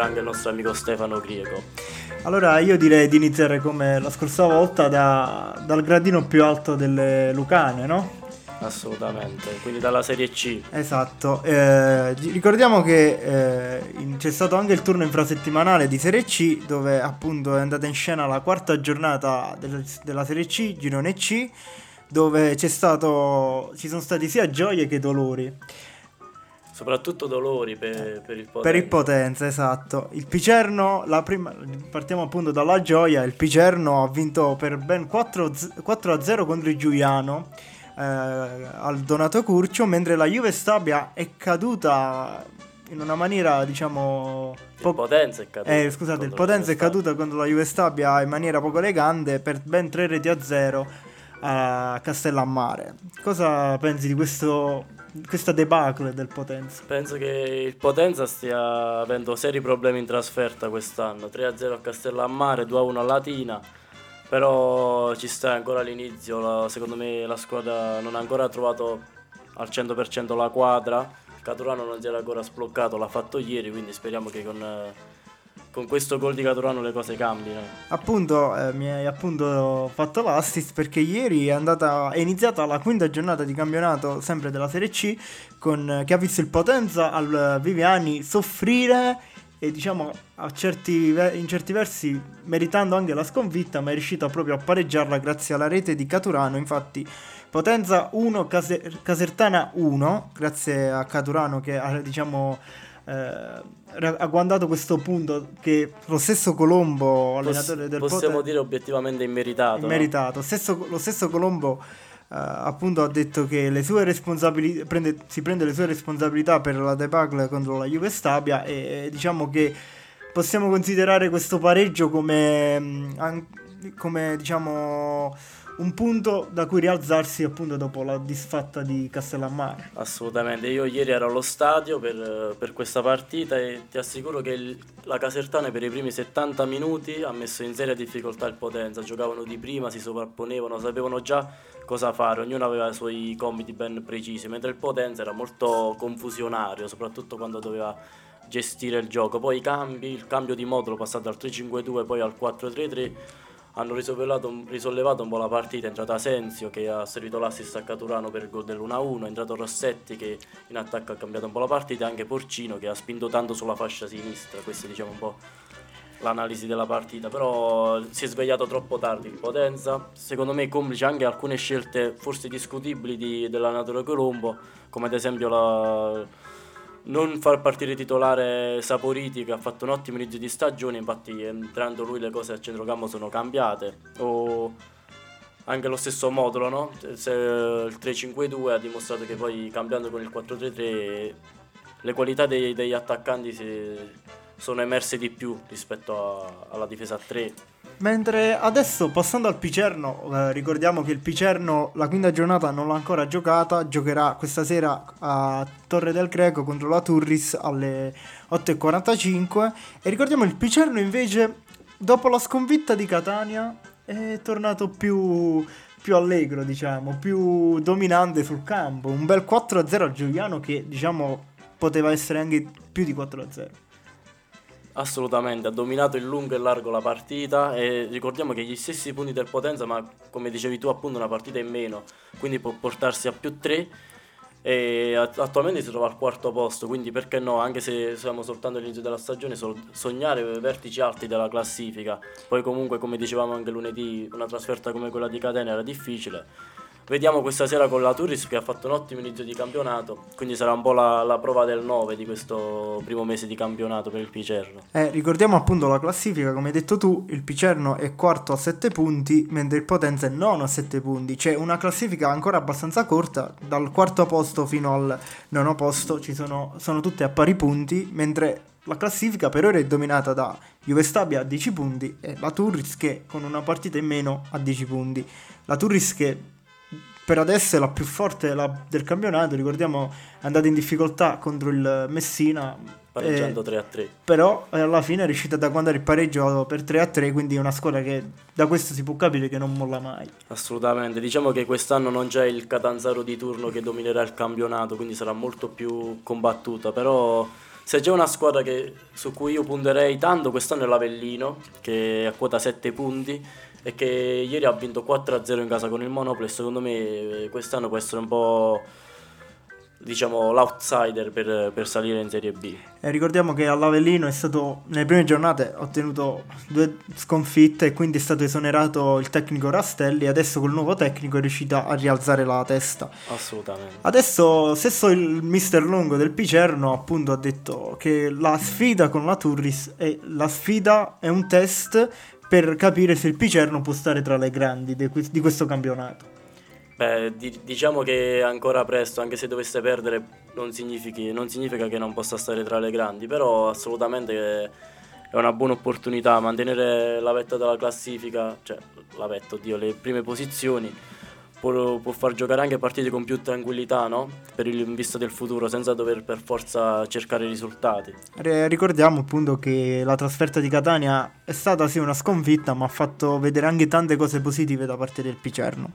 anche il nostro amico Stefano Griego. Allora io direi di iniziare come la scorsa volta da, dal gradino più alto delle Lucane, no? Assolutamente, quindi dalla Serie C. Esatto, eh, ricordiamo che eh, c'è stato anche il turno infrasettimanale di Serie C dove appunto è andata in scena la quarta giornata del, della Serie C, Girone C, dove c'è stato, ci sono stati sia gioie che dolori. Soprattutto dolori per, per il Potenza. Per il Potenza, esatto. Il Picerno, prima, partiamo appunto dalla gioia, il Picerno ha vinto per ben 4, 4 a 0 contro il Giuliano eh, al Donato Curcio, mentre la Juve Stabia è caduta in una maniera, diciamo. Po- il Potenza è caduta. Eh, scusate, il Potenza è caduta contro la Juve Stabia in maniera poco elegante per ben 3 reti a 0 a Castellammare. Cosa pensi di questo, questa debacle del Potenza? Penso che il Potenza stia avendo seri problemi in trasferta quest'anno. 3-0 a Castellammare, 2-1 a Latina però ci sta ancora all'inizio, la, secondo me la squadra non ha ancora trovato al 100% la quadra, Caturano non si era ancora sbloccato, l'ha fatto ieri, quindi speriamo che con, con questo gol di Caturano le cose cambino. Appunto, eh, mi hai appunto fatto l'assist perché ieri è, andata, è iniziata la quinta giornata di campionato sempre della Serie C con, che ha visto il Potenza al Viviani soffrire e diciamo certi, in certi versi meritando anche la sconfitta ma è riuscito proprio a pareggiarla grazie alla rete di Caturano infatti Potenza 1 Caser- Casertana 1 grazie a Caturano che ha diciamo eh, ha guardato questo punto che lo stesso Colombo allenatore Poss- del possiamo Potenza dire obiettivamente immeritato immeritato no? stesso, lo stesso Colombo Uh, appunto ha detto che le sue responsabilità prende, si prende le sue responsabilità per la debacle contro la Juve Stabia e, e diciamo che possiamo considerare questo pareggio come, mm, come diciamo un punto da cui rialzarsi appunto dopo la disfatta di Castellammare. Assolutamente, io ieri ero allo stadio per, per questa partita e ti assicuro che il, la Casertana per i primi 70 minuti ha messo in seria difficoltà il Potenza, giocavano di prima, si sovrapponevano, sapevano già cosa fare, ognuno aveva i suoi compiti ben precisi, mentre il Potenza era molto confusionario, soprattutto quando doveva gestire il gioco. Poi i cambi, il cambio di modulo passato dal 3-5-2 poi al 4-3-3 hanno risollevato un po' la partita, è entrato Asensio che ha servito l'assist a Caturano per il gol dell'1-1, è entrato Rossetti che in attacco ha cambiato un po' la partita e anche Porcino che ha spinto tanto sulla fascia sinistra, questo diciamo un po' l'analisi della partita, però si è svegliato troppo tardi il Potenza, secondo me complice anche alcune scelte forse discutibili di, dell'allenatore Colombo, come ad esempio la non far partire titolare Saporiti che ha fatto un ottimo inizio di stagione, infatti entrando lui le cose a centrocampo sono cambiate. O anche lo stesso modulo, no? Se il 3-5-2 ha dimostrato che poi cambiando con il 4-3-3 le qualità dei, degli attaccanti si, sono emerse di più rispetto a, alla difesa a 3. Mentre adesso passando al Picerno, eh, ricordiamo che il Picerno la quinta giornata non l'ha ancora giocata, giocherà questa sera a Torre del Greco contro la Turris alle 8.45 e ricordiamo il Picerno invece dopo la sconfitta di Catania è tornato più, più allegro, diciamo, più dominante sul campo, un bel 4-0 a Giuliano che diciamo poteva essere anche più di 4-0. Assolutamente, ha dominato in lungo e largo la partita e ricordiamo che gli stessi punti del Potenza, ma come dicevi tu appunto una partita in meno, quindi può portarsi a più 3 e attualmente si trova al quarto posto, quindi perché no, anche se siamo soltanto all'inizio della stagione, sognare vertici alti della classifica, poi comunque come dicevamo anche lunedì una trasferta come quella di Catena era difficile, Vediamo questa sera con la Turis che ha fatto un ottimo inizio di campionato, quindi sarà un po' la, la prova del 9 di questo primo mese di campionato per il Picerno. Eh, ricordiamo appunto la classifica, come hai detto tu, il Picerno è quarto a 7 punti, mentre il Potenza è nono a 7 punti, c'è una classifica ancora abbastanza corta, dal quarto posto fino al nono posto ci sono, sono tutte a pari punti, mentre la classifica per ora è dominata da Juve Stabia a 10 punti e la Turris che con una partita in meno a 10 punti. La Turris che per adesso è la più forte la, del campionato. Ricordiamo è andata in difficoltà contro il Messina. Pareggiando eh, 3-3. Però eh, alla fine è riuscita ad agguantare il pareggio per 3-3, quindi è una squadra che da questo si può capire che non molla mai. Assolutamente, diciamo che quest'anno non c'è il Catanzaro di turno che dominerà il campionato, quindi sarà molto più combattuta, però se c'è una squadra che, su cui io punterei tanto quest'anno è l'Avellino, che è a quota 7 punti e che ieri ha vinto 4-0 in casa con il Monopoli e secondo me eh, quest'anno può essere un po' diciamo l'outsider per, per, salire in Serie B. E ricordiamo che all'Avellino è stato nelle prime giornate ha ottenuto due sconfitte e quindi è stato esonerato il tecnico Rastelli adesso col nuovo tecnico è riuscito a rialzare la testa. Assolutamente. Adesso stesso il mister Longo del Picerno appunto ha detto che la sfida con la Turris è la sfida è un test per capire se il Picerno può stare tra le grandi di questo campionato. Beh, di- diciamo che ancora presto, anche se dovesse perdere non, non significa che non possa stare tra le grandi, però assolutamente è una buona opportunità mantenere la vetta della classifica, cioè la vetta, oddio, le prime posizioni può, può, far giocare anche partite con più tranquillità, no? Per il in vista del futuro, senza dover per forza cercare risultati. Ricordiamo appunto che la trasferta di Catania è stata sì una sconfitta, ma ha fatto vedere anche tante cose positive da parte del Picerno.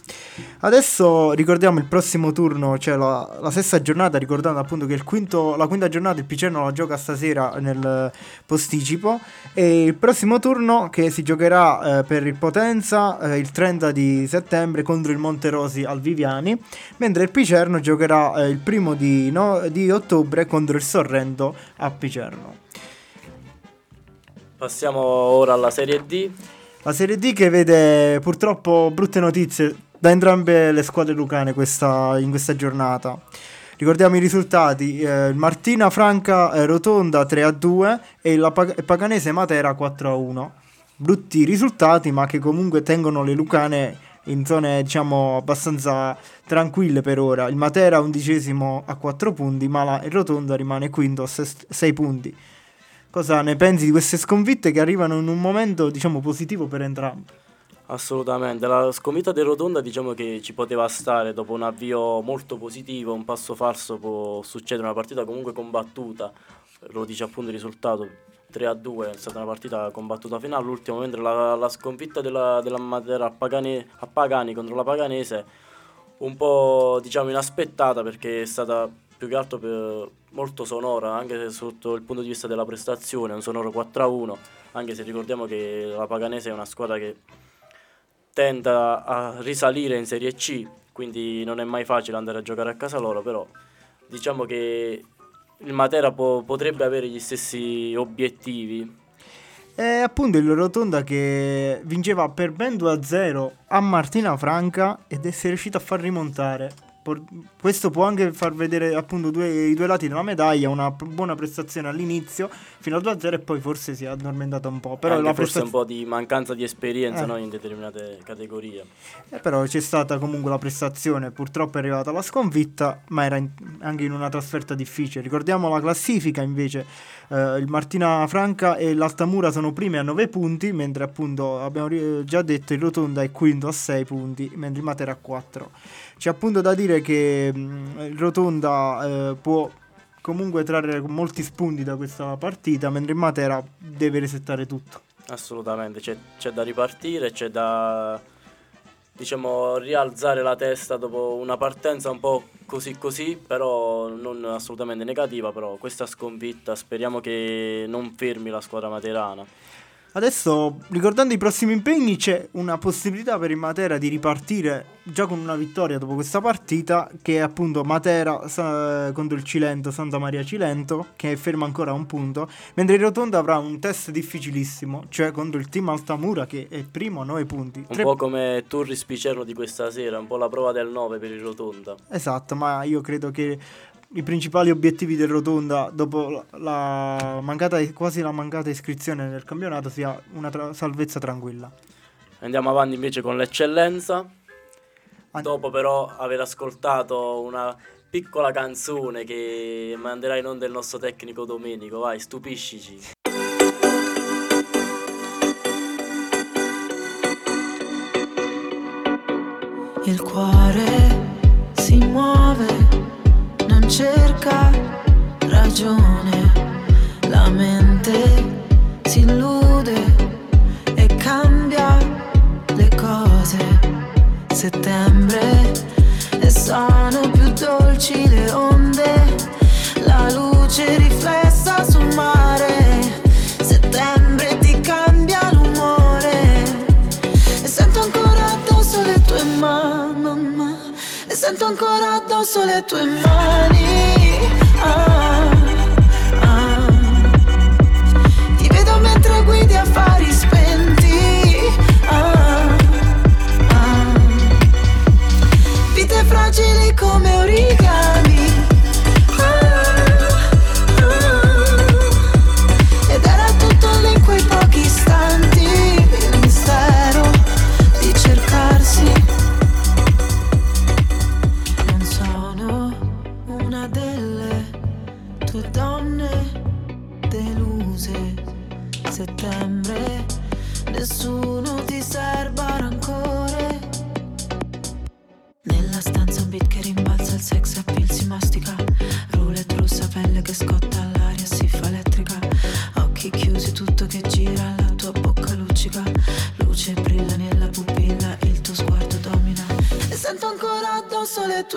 Adesso ricordiamo il prossimo turno, cioè la, la sesta giornata, ricordando appunto che quinto, la quinta giornata il Picerno la gioca stasera nel posticipo e il prossimo turno che si giocherà eh, per il Potenza eh, il 30 di settembre contro il Monterò Rosi al Viviani, mentre il Picerno giocherà eh, il primo di, no, di ottobre contro il Sorrento a Picerno. Passiamo ora alla Serie D. La Serie D che vede purtroppo brutte notizie da entrambe le squadre lucane questa, in questa giornata. Ricordiamo i risultati: eh, Martina Franca eh, Rotonda 3 a 2 e la Pag- Paganese Matera 4 a 1. Brutti risultati, ma che comunque tengono le lucane in zone diciamo abbastanza tranquille per ora. Il Matera undicesimo a 4 punti, ma la Rotonda rimane quinto a 6 punti. Cosa ne pensi di queste sconfitte che arrivano in un momento diciamo positivo per entrambi? Assolutamente, la sconfitta di Rotonda diciamo che ci poteva stare dopo un avvio molto positivo, un passo falso può succedere, una partita comunque combattuta, lo dice appunto il risultato, 3 a 2 è stata una partita combattuta fino all'ultimo, mentre la, la sconfitta della, della Matera a, Pagani, a Pagani contro la Paganese un po' diciamo inaspettata perché è stata più che altro per, molto sonora anche sotto il punto di vista della prestazione, un sonoro 4 a 1, anche se ricordiamo che la Paganese è una squadra che tenta a risalire in Serie C, quindi non è mai facile andare a giocare a casa loro, però diciamo che il Matera po- potrebbe avere gli stessi obiettivi. È appunto il Rotonda che vinceva per ben 2-0 a Martina Franca ed è riuscito a far rimontare questo può anche far vedere appunto due, i due lati della medaglia, una buona prestazione all'inizio fino al 2-0 e poi forse si è addormentata un po'. Però la forse prestaz- un po' di mancanza di esperienza eh. no, in determinate categorie. Eh, però c'è stata comunque la prestazione, purtroppo è arrivata la sconfitta, ma era in, anche in una trasferta difficile. Ricordiamo la classifica invece, eh, il Martina Franca e l'Altamura sono primi a 9 punti, mentre appunto abbiamo già detto il Rotonda è quinto a 6 punti, mentre il Matera a 4. C'è appunto da dire che mh, mm, Rotonda eh, può comunque trarre molti spunti da questa partita, mentre Matera deve resettare tutto. Assolutamente, c'è, c'è da ripartire, c'è da diciamo rialzare la testa dopo una partenza un po' così così, però non assolutamente negativa, però questa sconfitta speriamo che non fermi la squadra materana. Adesso, ricordando i prossimi impegni, c'è una possibilità per il Matera di ripartire già con una vittoria dopo questa partita, che è appunto Matera sa, contro il Cilento, Santa Maria Cilento, che è ferma ancora a un punto, mentre il Rotonda avrà un test difficilissimo, cioè contro il team Altamura, che è primo a 9 punti. Un Tre... po' come Turris Picerno di questa sera, un po' la prova del 9 per il Rotonda. Esatto, ma io credo che i principali obiettivi del Rotonda dopo la mancata, quasi la mancata iscrizione nel campionato sia una tra- salvezza tranquilla. Andiamo avanti invece con l'eccellenza. Dopo però aver ascoltato una piccola canzone che manderà in onda il nostro tecnico Domenico, vai, stupiscici. Il cuore si muove cerca ragione, la mente si illude e cambia le cose. Settembre e sono più dolci le onde, addosso le tue mani. Ah, ah. Ti vedo mentre guidi affari spenti. Ah, ah. Vite fragili come origami.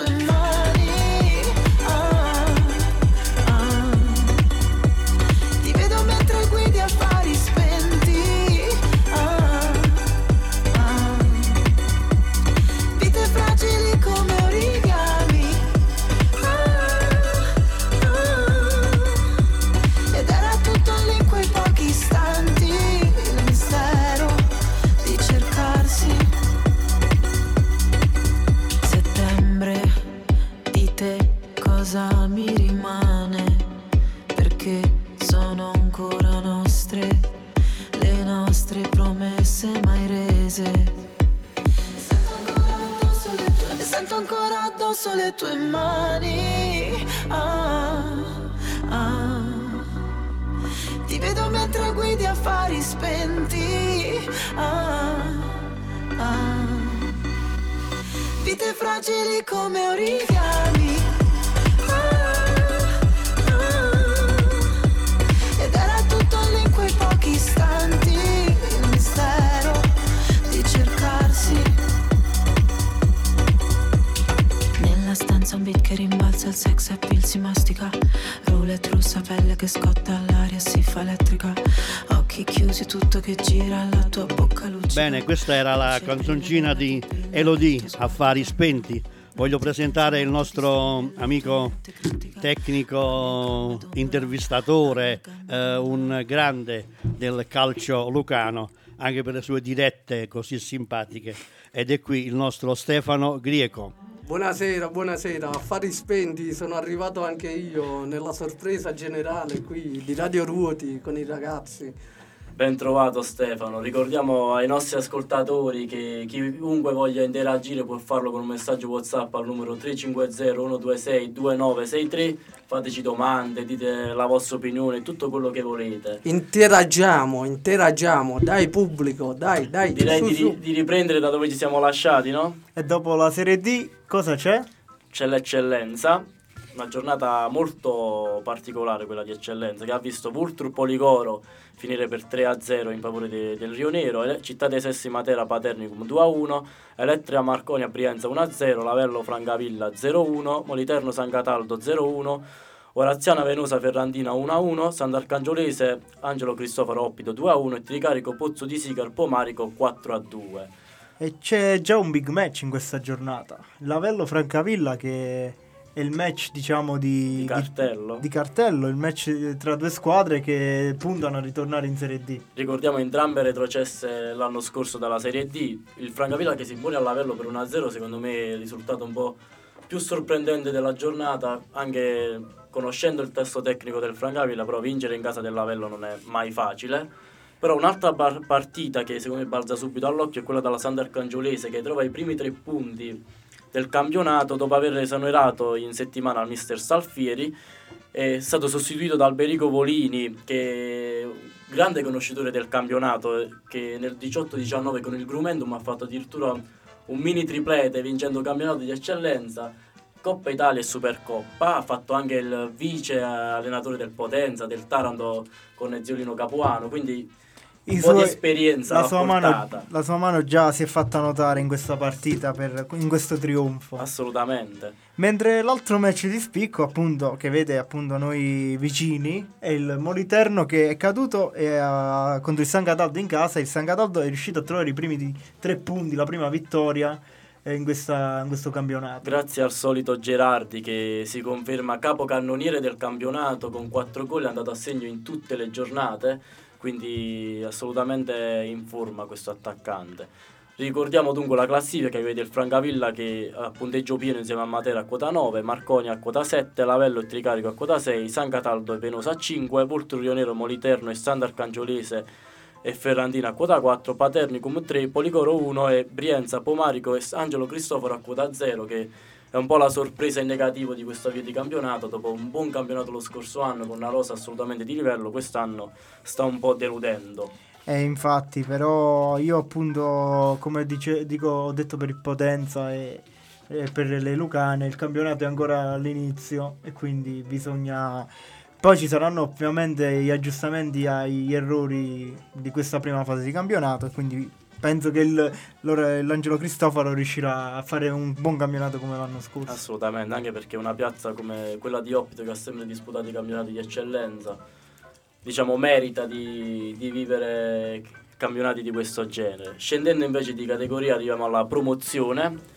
Addosso le cosa mi rimane? Perché sono ancora nostre le nostre promesse mai rese. Sento ancora addosso le tue mani. Ah, ah. Ti vedo mentre guidi affari spenti. Ah, ah. Vite fragili come origami. Beat che rimbalza il sex appeal si mastica Roulette rossa, pelle che scotta all'aria si fa elettrica Occhi chiusi, tutto che gira, la tua bocca luccica Bene, questa era la canzoncina di Elodie, Affari Spenti. Voglio presentare il nostro amico tecnico, intervistatore, eh, un grande del calcio lucano, anche per le sue dirette così simpatiche. Ed è qui il nostro Stefano Grieco. Buonasera, buonasera. Affari spenti, sono arrivato anche io nella sorpresa generale qui di Radio Ruoti con i ragazzi. Ben trovato Stefano, ricordiamo ai nostri ascoltatori che chiunque voglia interagire può farlo con un messaggio Whatsapp al numero 350-126-2963, fateci domande, dite la vostra opinione, tutto quello che volete. Interagiamo, interagiamo, dai pubblico, dai, dai. Direi su, di, su. di riprendere da dove ci siamo lasciati, no? E dopo la Serie D cosa c'è? C'è l'eccellenza, una giornata molto particolare quella di eccellenza che ha visto Vultur Poligoro finire per 3-0 in favore de- del Rio Nero, Città dei Sessi Matera Paternicum 2-1, Elettria Marconia Brienza 1-0, Lavello Francavilla 0-1, Moliterno San Cataldo 0-1, Oraziana Venosa Ferrandina 1-1, Sant'Arcangiolese Angelo Cristoforo Oppido 2-1 e Tricarico Pozzo di Sicar Pomarico 4-2. E c'è già un big match in questa giornata. Lavello Francavilla che è il match diciamo di, Di cartello. di cartello, il match tra due squadre che puntano a ritornare in Serie D. Ricordiamo entrambe retrocesse l'anno scorso dalla Serie D. Il Francavilla che si impone a Lavello per 1-0, secondo me è il risultato un po' più sorprendente della giornata, anche conoscendo il testo tecnico del Francavilla, però vincere in casa del Lavello non è mai facile. Però un'altra par- partita che secondo me balza subito all'occhio è quella della Sant'Arcangiolese che trova i primi tre punti del campionato dopo aver esonerato in settimana al mister Salfieri. È stato sostituito da Alberico Volini che è un grande conoscitore del campionato che nel 18-19 con il Grumendum ha fatto addirittura un mini triplete vincendo campionato di eccellenza Coppa Italia e Supercoppa. Ha fatto anche il vice allenatore del Potenza del Taranto con Ziolino Capuano. Quindi un I po' di esperienza la sua, mano, la sua mano già si è fatta notare in questa partita, per- in questo trionfo. assolutamente Mentre l'altro match di spicco, appunto, che vede appunto noi vicini, è il Moliterno che è caduto e ha- contro il San Cataldo in casa. Il San Cataldo è riuscito a trovare i primi di tre punti, la prima vittoria eh, in, questa, in questo campionato. Grazie al solito Gerardi che si conferma capocannoniere del campionato con 4 gol, è andato a segno in tutte le giornate, quindi assolutamente in forma questo attaccante. Ricordiamo dunque la classifica che vede il Francavilla che ha punteggio pieno insieme a Matera a quota 9, Marconi a quota 7, Lavello e Tricarico a quota 6, San Cataldo e Penosa a 5, Voltrurio Nero, Moliterno e Standard Cangiolese e Ferrandina a quota 4, Paternicum 3, Policoro 1 e Brienza, Pomarico e Angelo Cristoforo a quota 0 che è un po' la sorpresa in negativo di questo avvio di campionato. Dopo un buon campionato lo scorso anno con una rosa assolutamente di livello, quest'anno sta un po' deludendo. Eh, infatti, però io appunto, come dice, dico, ho detto per il Potenza e, e per le Lucane, il campionato è ancora all'inizio e quindi bisogna... Poi ci saranno ovviamente gli aggiustamenti agli errori di questa prima fase di campionato e quindi penso che il, l'Angelo Cristoforo riuscirà a fare un buon campionato come l'anno scorso. Assolutamente, anche perché una piazza come quella di Opito che ha sempre disputato i campionati di eccellenza diciamo, merita di, di vivere campionati di questo genere. Scendendo invece di categoria arriviamo alla promozione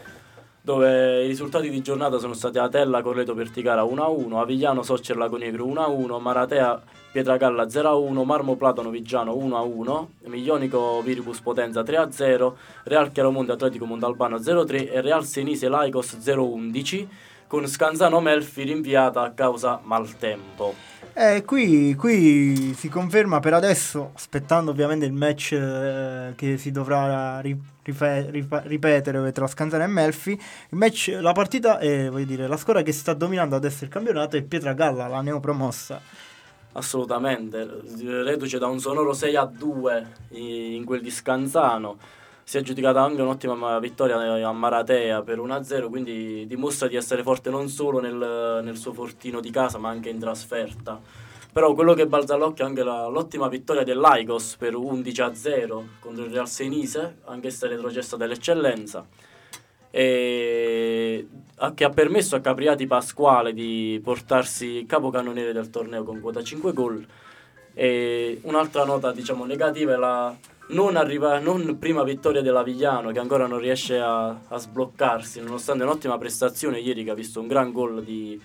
dove i risultati di giornata sono stati Atella Correto Perticara 1-1, Avigliano Soccer Lagonegro 1-1, Maratea Pietragalla 0-1, Marmo Platano Vigiano 1-1, Miglionico Viribus Potenza 3-0, Real Chiaromonte Atletico Mondalbano 0-3 e Real Senise Laicos 0-11 con Scanzano Melfi rinviata a causa maltempo. Eh, qui, qui, si conferma per adesso, aspettando ovviamente il match eh, che si dovrà rife- rife- ripetere tra Scanzana e Melfi. Il match, la partita è, dire, la squadra che sta dominando adesso il campionato è Pietragalla, la neopromossa. Assolutamente, reduce da un sonoro 6 a 2 in quel di Scanzano si è aggiudicata anche un'ottima vittoria a Maratea per 1-0, quindi dimostra di essere forte non solo nel, nel suo fortino di casa ma anche in trasferta. Però quello che balza all'occhio è anche la, l'ottima vittoria dell'Aigos per 11-0 contro il Real Senise, anch'essa retrocessa dell'eccellenza, e che ha permesso a Capriati Pasquale di portarsi capocannoniere del torneo con quota 5 gol. E un'altra nota diciamo negativa è la non, arriva, non prima vittoria dell'Avigliano che ancora non riesce a, a, sbloccarsi nonostante un'ottima prestazione ieri che ha visto un gran gol di,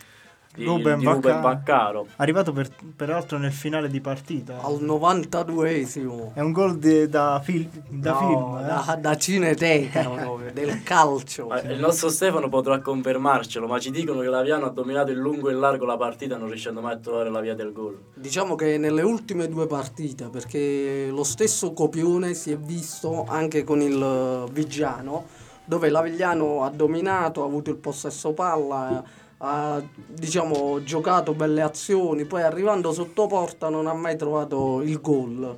di Ruben, di Ruben Baccaro. Arrivato per, peraltro nel finale di partita. Al 92esimo. È un gol de, da, fil, da no, film. Eh? Da, da cineteca proprio, del calcio. Eh, il nostro Stefano potrà confermarcelo, ma ci dicono che l'Aviano ha dominato in lungo e in largo la partita non riuscendo mai a trovare la via del gol. Diciamo che nelle ultime due partite, perché lo stesso copione si è visto anche con il Vigiano, dove l'Avigliano ha dominato, ha avuto il possesso palla ha diciamo, giocato belle azioni, poi arrivando sotto porta non ha mai trovato il gol.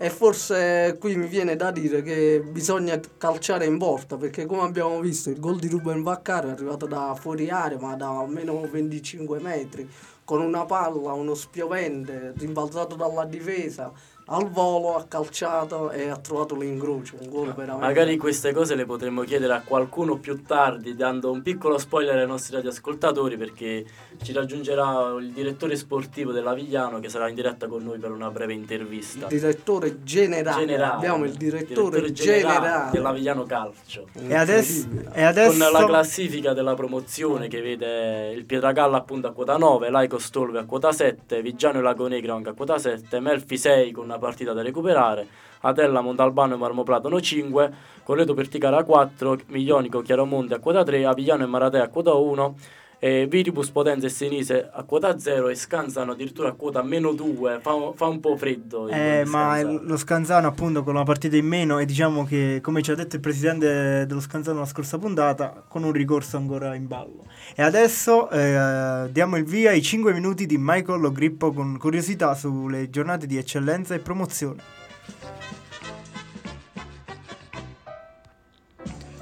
E forse qui mi viene da dire che bisogna calciare in porta perché come abbiamo visto il gol di Ruben Vaccaro è arrivato da fuori area ma da almeno 25 metri con una palla, uno spiovente rimbalzato dalla difesa al volo, ha calciato e ha trovato l'incrocio. Un gol veramente. Magari queste cose le potremmo chiedere a qualcuno più tardi, dando un piccolo spoiler ai nostri radioascoltatori, perché ci raggiungerà il direttore sportivo dell'Avigliano che sarà in diretta con noi per una breve intervista. Il direttore generale. generale. Abbiamo il direttore, direttore generale, generale dell'Avigliano Calcio. E adesso, e adesso, Con la classifica della promozione che vede il Pietragalla appunto a quota 9, Laico Stolve a quota 7, Vigiano e Lago Negro anche a quota 7, Melfi 6 con una partita da recuperare, Atella, Montalbano e Marmoplatano 5, Correto Perticara 4, Miglionico, Chiaromonte a quota 3, Avigliano e Maratea a quota 1, eh, Viribus Potenza e Senise a quota 0 e Scanzano addirittura a quota meno 2 fa, fa, un po' freddo eh, ma lo Scanzano appunto con la partita in meno e diciamo che come ci ha detto il presidente dello Scanzano la scorsa puntata con un ricorso ancora in ballo. E adesso eh, diamo il via ai 5 minuti di Michael Logrippo con curiosità sulle giornate di eccellenza e promozione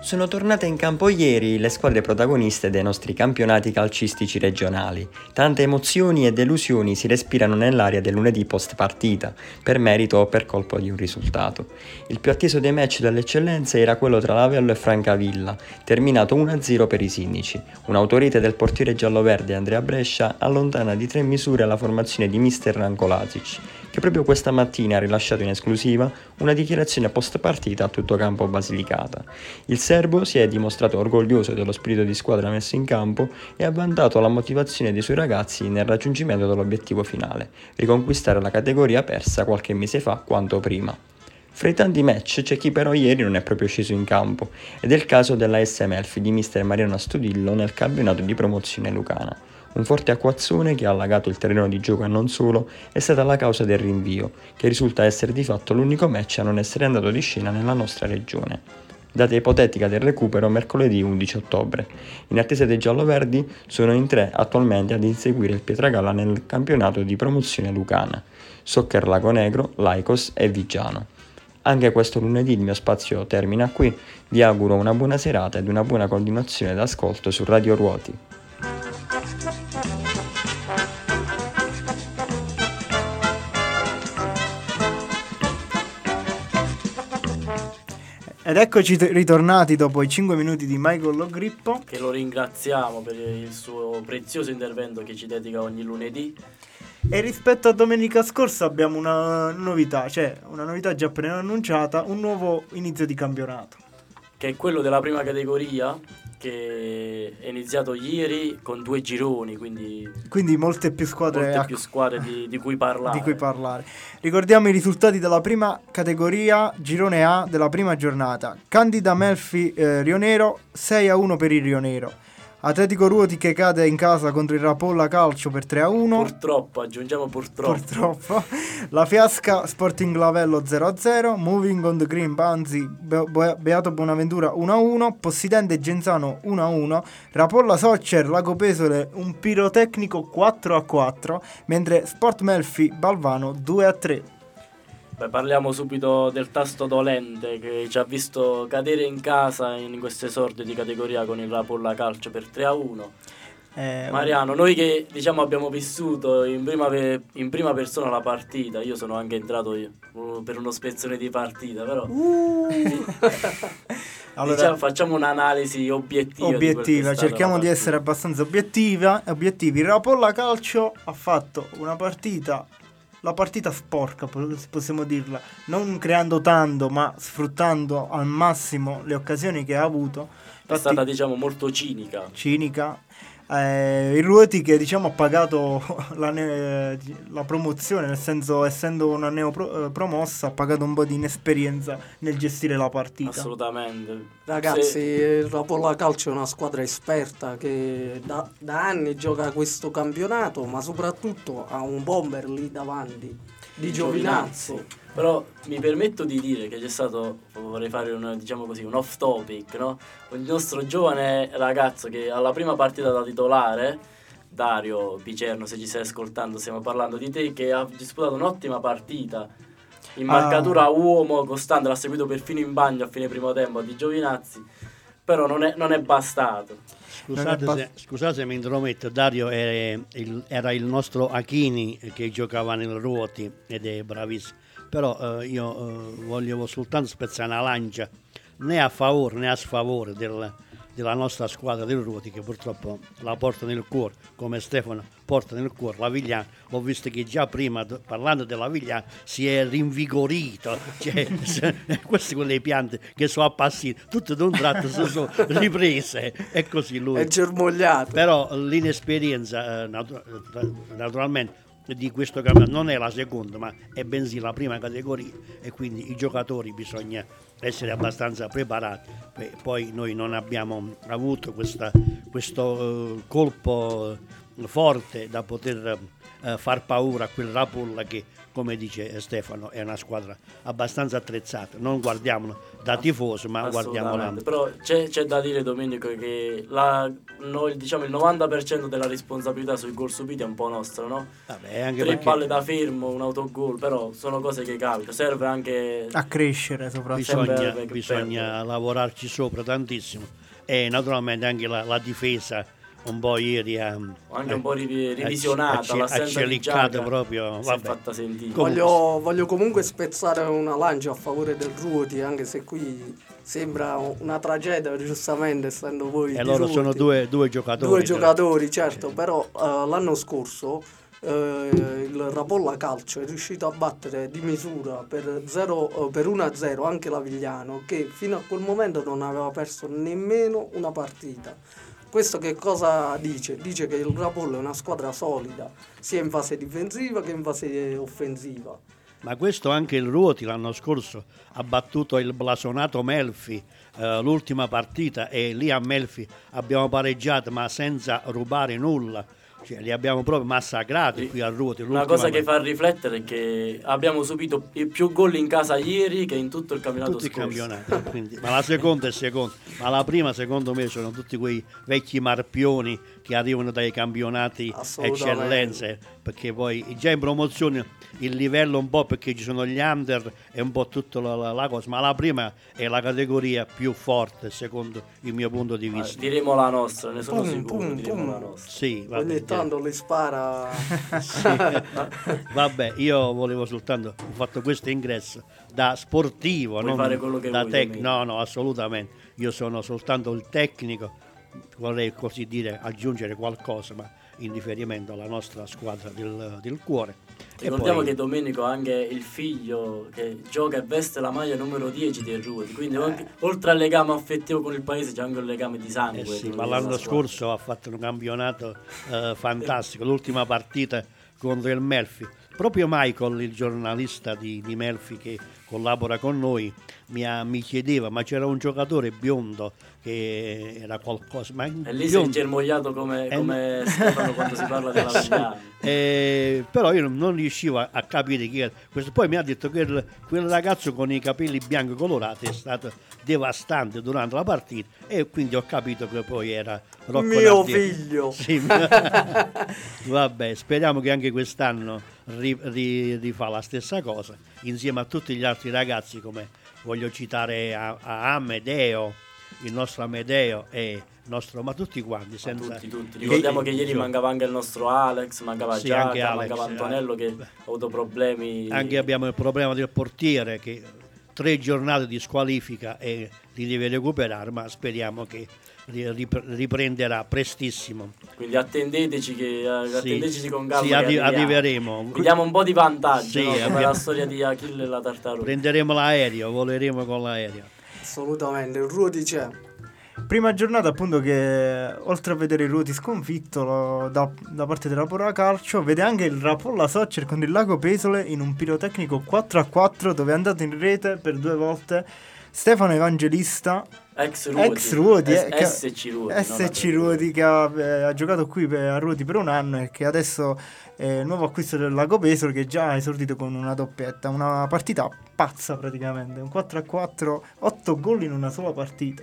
Sono tornate in campo ieri le squadre protagoniste dei nostri campionati calcistici regionali. Tante emozioni e delusioni si respirano nell'aria del lunedì post partita, per merito o per colpo di un risultato. Il più atteso dei match dell'eccellenza era quello tra Lavello e Francavilla, terminato 1-0 per i sinnici. Un'autorite del portiere giallo-verde Andrea Brescia allontana di tre misure la formazione di mister Ranko Lazic, che proprio questa mattina ha rilasciato in esclusiva una dichiarazione post partita a tutto campo Basilicata. Il serbo si è dimostrato orgoglioso dello spirito di squadra messo in campo e ha vantato la motivazione dei suoi ragazzi nel raggiungimento dell'obiettivo finale, riconquistare la categoria persa qualche mese fa quanto prima. Fra i tanti match c'è chi però ieri non è proprio sceso in campo, ed è il caso della SM Elfi di mister Mariano Astudillo nel campionato di promozione lucana. Un forte acquazzone che ha allagato il terreno di gioco e non solo è stata la causa del rinvio, che risulta essere di fatto l'unico match a non essere andato di scena nella nostra regione. Data ipotetica del recupero mercoledì 11 ottobre. In attesa dei gialloverdi sono in tre attualmente ad inseguire il Pietragalla nel campionato di promozione lucana. Soccer Lago Negro, Laicos e Vigiano. Anche questo lunedì il mio spazio termina qui, vi auguro una buona serata ed una buona continuazione d'ascolto su Radio Ruoti. Ed eccoci t- ritornati dopo i 5 minuti di Michael Logrippo. Che lo ringraziamo per il suo prezioso intervento che ci dedica ogni lunedì. E rispetto a domenica scorsa abbiamo una novità, cioè una novità già appena annunciata, un nuovo inizio di campionato. Che è quello della prima categoria, che è iniziato ieri con due gironi, quindi Quindi molte più squadre molte a- più squadre di, di cui parlare. di cui parlare. Ricordiamo i risultati della prima categoria, girone A della prima giornata. Candida Melfi eh, Rionero 6 a 1 per il Rionero. Atletico Ruoti che cade in casa contro il Rapolla Calcio per 3 a 1. Purtroppo, aggiungiamo purtroppo. Purtroppo. La Fiasca Sporting Lavello 0-0, Moving on the Green Banzi Be- Be- Beato Bonaventura 1-1, Possidente Genzano 1-1, Rapolla Soccer Lago Pesole un pirotecnico 4-4, mentre Sport Melfi Balvano 2-3. Beh, parliamo subito del tasto dolente che ci ha visto cadere in casa in questo esordio di categoria con il Rapolla Calcio per 3 a 1. Eh, Mariano, noi che diciamo abbiamo vissuto in prima, pe- in prima persona la partita, io sono anche entrato io, uh, per uno spezzone di partita, però allora, diciamo, facciamo un'analisi obiettiva. di obiettiva, stata cerchiamo di essere abbastanza obiettiva, obiettivi. Il Rapolla Calcio ha fatto una partita, la partita sporca, po- possiamo dirla, non creando tanto, ma sfruttando al massimo le occasioni che ha avuto. È Infatti, stata diciamo molto cinica. cinica. Eh, il Ruoti che diciamo ha pagato la, ne- la promozione, nel senso essendo una neopromossa, ha pagato un po' di inesperienza nel gestire la partita. Assolutamente. Ragazzi, Se- il Rapolla Calcio è una squadra esperta che da, da anni gioca questo campionato, ma soprattutto ha un bomber lì davanti di Giovinazzi. Però mi permetto di dire che c'è stato, vorrei fare un, diciamo così, un off topic, no? Il nostro giovane ragazzo che alla prima partita da titolare, Dario Picerno, se ci stai ascoltando, stiamo parlando di te, che ha disputato un'ottima partita in Ah. marcatura a uomo costante, l'ha seguito perfino in bagno a fine primo tempo di Giovinazzi, però non è, non è bastato. Scusate Non è se, scusate se mi intrometto, Dario è il- era il nostro Achini che giocava nel Ruoti ed è bravissimo. Però eh, io eh, voglio soltanto spezzare una lancia né a favore né a sfavore del- della nostra squadra del Ruoti che purtroppo la porta nel cuore, come Stefano porta nel cuore la Vigliana. Ho visto che già prima, parlando della Vigliana, si è rinvigorito. Cioè, se- queste quelle piante che sono appassite, tutte d'un tratto si sono riprese. E così lui. È germogliato. Però l'inesperienza, eh, eh, naturalmente, di questo campionato non è la seconda, ma è bensì la prima categoria e quindi i giocatori bisogna essere abbastanza preparati. Poi- noi non abbiamo avuto questa- questo eh, colpo eh, forte da poter eh, far paura a quel Rapolla che, come dice Stefano, è una squadra abbastanza attrezzata. Non guardiamolo da tifoso, ma guardiamola. Però c'è, c'è da dire, Domenico, che la, noi, diciamo, il 90% della responsabilità sui gol subiti è un po' nostra, no? Vabbè, anche Tre perché- palle da fermo, un autogol, però sono cose che capitano. Serve anche A crescere soprattutto. Bisogna, bisogna lavorarci sopra tantissimo e naturalmente anche la, la difesa un po' ieri ha anche un po' revisionata. ha- l'assenza ha di celicato Giaga proprio, Si è vabbè. fatta sentire. Voglio, voglio comunque spezzare una lancia a favore del Ruoti, anche se qui sembra una tragedia, giustamente, essendo voi e di loro Ruoti. sono due, due giocatori Due giocatori, certo, però eh, l'anno scorso eh, il Rapolla Calcio è riuscito a battere di misura per, 0, eh, per 1-0 anche l'Avigliano che fino a quel momento non aveva perso nemmeno una partita. Questo che cosa dice? Dice che il Rapollo è una squadra solida, sia in fase difensiva che in fase offensiva. Ma questo anche il Ruoti l'anno scorso ha battuto il blasonato Melfi eh, l'ultima partita e lì a Melfi abbiamo pareggiato ma senza rubare nulla. Cioè, li abbiamo proprio massacrati qui a Ruoti. Una cosa che fa riflettere è che abbiamo subito più gol in casa ieri che in tutto il campionato tutti scorso. i campionati, quindi, ma la seconda è seconda, ma la prima secondo me sono tutti quei vecchi marpioni che arrivano dai campionati eccellenze, perché poi già in promozione il livello un po' perché ci sono gli under e un po' tutta la, la, la cosa, ma la prima è la categoria più forte secondo il mio punto di vista. Ah, diremo la nostra, ne sono Pum, sicuro, pum, diremo pum. la nostra. Sì, vabbè, Ogni tanto le spara. Vabbè, io volevo soltanto, ho fatto questo ingresso da sportivo, Puoi non fare quello che da tecnico. No, no, assolutamente. Io sono soltanto il tecnico, vorrei così dire aggiungere qualcosa, ma in riferimento alla nostra squadra del, del cuore. Ricordiamo poi- che Domenico ha anche il figlio che gioca e veste la maglia numero 10 del Ruoti, quindi anche- oltre al legame affettivo con il paese c'è anche un legame di sangue. Eh sì, ma l'anno scorso ha fatto un campionato eh, fantastico, l'ultima partita contro il Melfi. Proprio Michael, il giornalista di, di Melfi che collabora con noi, mi, ha- mi chiedeva, ma c'era un giocatore biondo che era qualcosa... Ma E lì sei biondo- germogliato come, Eh, come Stefano quando si parla della Vigliano. Eh, però io non, riuscivo a, a capire chi era questo. Poi mi ha detto che il- quel ragazzo con i capelli bianco colorati è stato devastante durante la partita e quindi ho capito che poi era Rocco Mio Nardielli. figlio. Sì, vabbè, speriamo che anche quest'anno ri- ri- rifà la stessa cosa insieme a tutti gli altri ragazzi come voglio citare a, a Amedeo, il nostro Amedeo e il nostro, ma tutti quanti senza tutti, tutti. Ricordiamo che ieri Sì. mancava anche il nostro Alex, mancava Sì, anche Alex, mancava eh. Antonello che ha avuto problemi. Anche abbiamo il problema del portiere che tre giornate di squalifica e li deve recuperare, ma speriamo che ri- rip- riprenderà prestissimo. Quindi attendeteci, che, eh, Sì. attendeteci con calma. Sì, arri- arriveremo. Vediamo un po' di vantaggio, Sì, no? abbiamo- la storia di Achille e la tartaruga. Prenderemo l'aereo, voleremo con l'aereo. Assolutamente, il Ruoti c'è. Prima giornata appunto che oltre a vedere il Ruoti sconfitto lo- da, da parte della Pora Calcio vede anche il Rapolla Soccer con il Lago Pesole in un pirotecnico 4 a 4 dove è andato in rete per due volte Stefano Evangelista Ex Ruoti. ex S- eh, SC Ruoti. SC Ruoti che ha, eh, ha giocato qui per, a Ruoti per un anno e che adesso è il nuovo acquisto del Lago Pesole che già ha esordito con una doppietta una partita pazza praticamente un 4 a 4 8 gol in una sola partita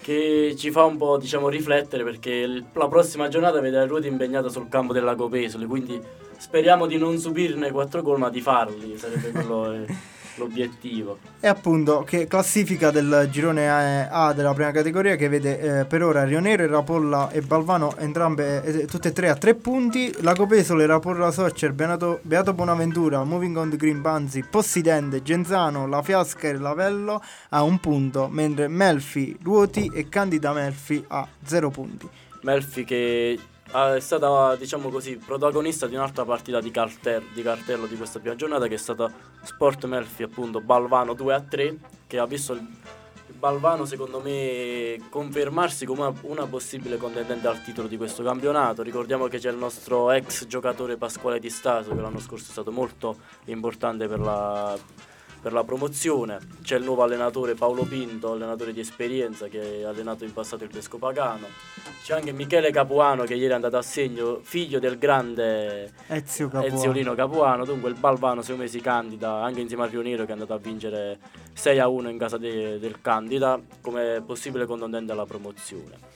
Che ci fa un po' diciamo riflettere perché la prossima giornata vede il Ruoti impegnato sul campo del Lago Pesole, quindi speriamo di non subirne 4 gol ma di farli, sarebbe quello eh, l'obiettivo. E appunto che classifica del girone A, della prima categoria che vede eh, per ora Rionero, Rapolla e Balvano entrambe eh, tutte e tre a tre punti, Lago Pesole, Rapolla Soccer, Beato, Beato Bonaventura, Moving on the Green Banzi, Possidente, Genzano, La Fiasca e Lavello a un punto, mentre Melfi, Ruoti e Candida Melfi a zero punti. Melfi che è stata diciamo così protagonista di un'altra partita di, carter- di cartello di questa prima giornata che è stata Sport Melfi appunto Balvano 2 a 3 che ha visto il, Balvano secondo me confermarsi come una possibile contendente al titolo di questo campionato. Ricordiamo che c'è il nostro ex giocatore Pasquale Di Stato che l'anno scorso è stato molto importante per la per la promozione. C'è il nuovo allenatore Paolo Pinto, allenatore di esperienza che ha allenato in passato il Pesco Pagano. C'è anche Michele Capuano che ieri è andato a segno, figlio del grande Ezio Capuano. Eziolino Capuano. Dunque il Balvano secondo me si candida anche insieme a Rioniero che è andato a vincere 6 a 1 in casa de- del Candida come possibile contendente alla promozione.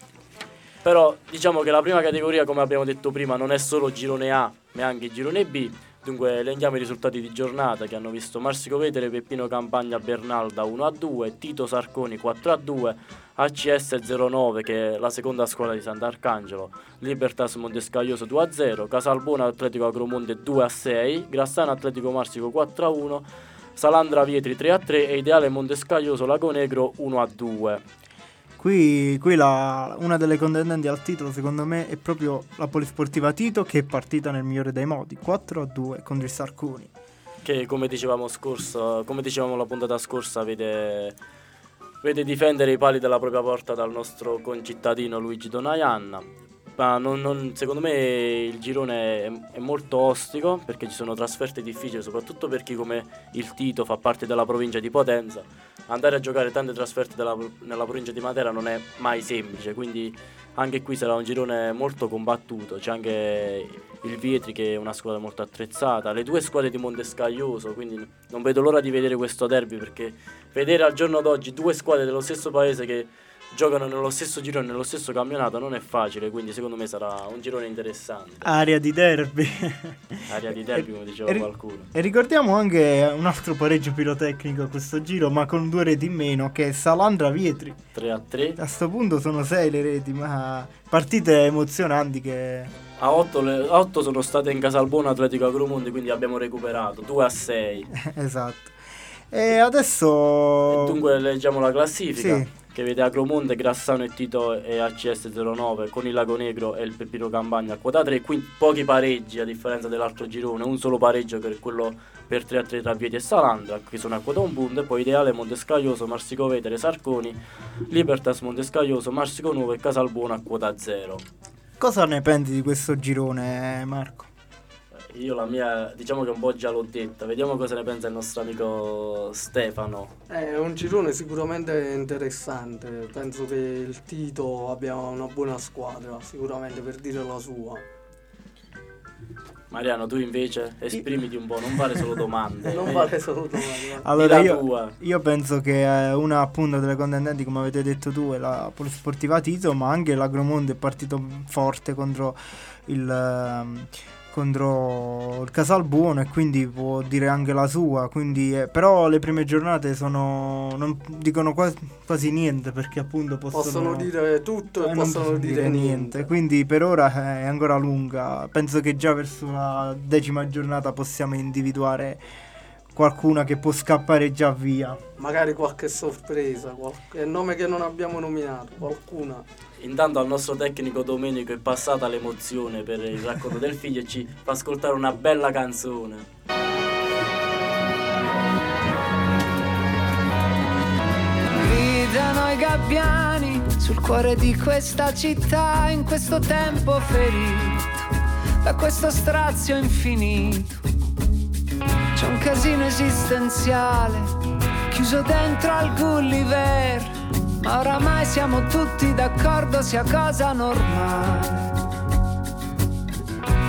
Però diciamo che la prima categoria, come abbiamo detto prima, non è solo girone A, ma anche girone B. Dunque elenchiamo i risultati di giornata che hanno visto Marsico Vetere, Peppino Campagna Bernalda 1 a 2, Tito Sarconi 4 a 2, ACS 09 che è la seconda scuola di Sant'Arcangelo, Libertas Montescaglioso 2 a 0, Casalbona Atletico Agromonte 2 a 6, Grassano Atletico Marsico 4 a 1, Salandra Vietri 3 a 3 e Ideale Montescaglioso Lago Negro 1 a 2. Qui, qui la- una delle contendenti al titolo secondo me è proprio la Polisportiva Tito che è partita nel migliore dei modi, 4 a 2 contro il Sarconi. che come dicevamo scorso, come dicevamo la puntata scorsa, vede, vede difendere i pali della propria porta dal nostro concittadino Luigi Donayanna. Ma non- non- secondo me il girone è, è molto ostico perché ci sono trasferte difficili, soprattutto per chi come il Tito fa parte della provincia di Potenza. Andare a giocare tante trasferte della- nella provincia di Matera non è mai semplice, quindi anche qui sarà un girone molto combattuto. C'è anche il Vietri che è una squadra molto attrezzata, le due squadre di Montescaglioso, quindi non vedo l'ora di vedere questo derby perché vedere al giorno d'oggi due squadre dello stesso paese che giocano nello stesso girone, nello stesso campionato non è facile, quindi secondo me sarà un girone interessante. Aria di derby. Aria di derby come diceva E qualcuno. E ricordiamo anche un altro pareggio pirotecnico a questo giro, ma con due reti in meno, che è Salandra Vietri. 3 a 3. A sto punto sono sei le reti, ma partite emozionanti che... A 8, sono state in Casalbuono Atletico Agromonte, quindi abbiamo recuperato 2 a 6. esatto. E adesso... Dunque leggiamo la classifica. Sì. Che vede Agromonte, Grassano e Tito e ACS 09 con il Lago Negro e il Peppino Campagna a quota 3. Quindi pochi pareggi a differenza dell'altro girone, un solo pareggio per quello per 3 a 3 tra Vieti e Salandra, che sono a quota 1 punto. E poi Ideale, Montescaglioso, Marsico Vetere, Sarconi, Libertas, Montescaglioso, Marsico Nuovo e Casalbuono a quota 0. Cosa ne pensi di questo girone, Marco? Io la mia, diciamo che un po' già l'ho detta, vediamo cosa ne pensa il nostro amico Stefano. È un girone sicuramente interessante, penso che il Tito abbia una buona squadra, sicuramente per dire la sua. Mariano, tu invece esprimiti un po', non fare solo domande. Non Eh, vale solo domani. Allora io, tua. io penso che eh, una appunto delle contendenti, come avete detto tu, è la Polisportiva Tito, ma anche l'Agromonte è partito forte contro il, ehm, contro il Casalbuono e quindi può dire anche la sua. Quindi, eh, però le prime giornate sono non dicono quasi, quasi niente perché appunto possono, Possono dire tutto eh, e possono dire niente. Quindi per ora eh, è ancora lunga. Penso che già verso la decima giornata possiamo individuare qualcuna che può scappare già via. Magari qualche sorpresa, qualche nome che non abbiamo nominato, qualcuna. Intanto al nostro tecnico Domenico è passata l'emozione per il racconto del figlio e ci fa ascoltare una bella canzone. Gridano i gabbiani sul cuore di questa città in questo tempo ferito da questo strazio infinito. C'è un casino esistenziale chiuso dentro al Gulliver, ma oramai siamo tutti d'accordo sia cosa normale.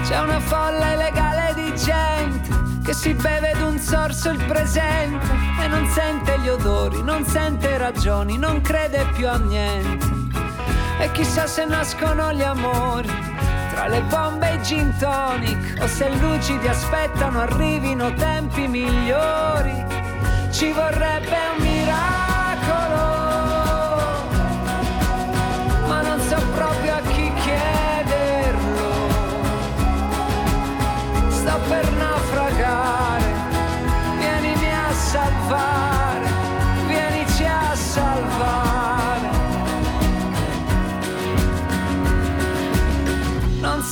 C'è una folla illegale di gente che si beve d'un sorso il presente e non sente gli odori, non sente ragioni, non crede più a niente. E chissà se nascono gli amori tra le bombe e i gin tonic o se lucidi aspettano arrivino tempi migliori. Ci vorrebbe un miracolo,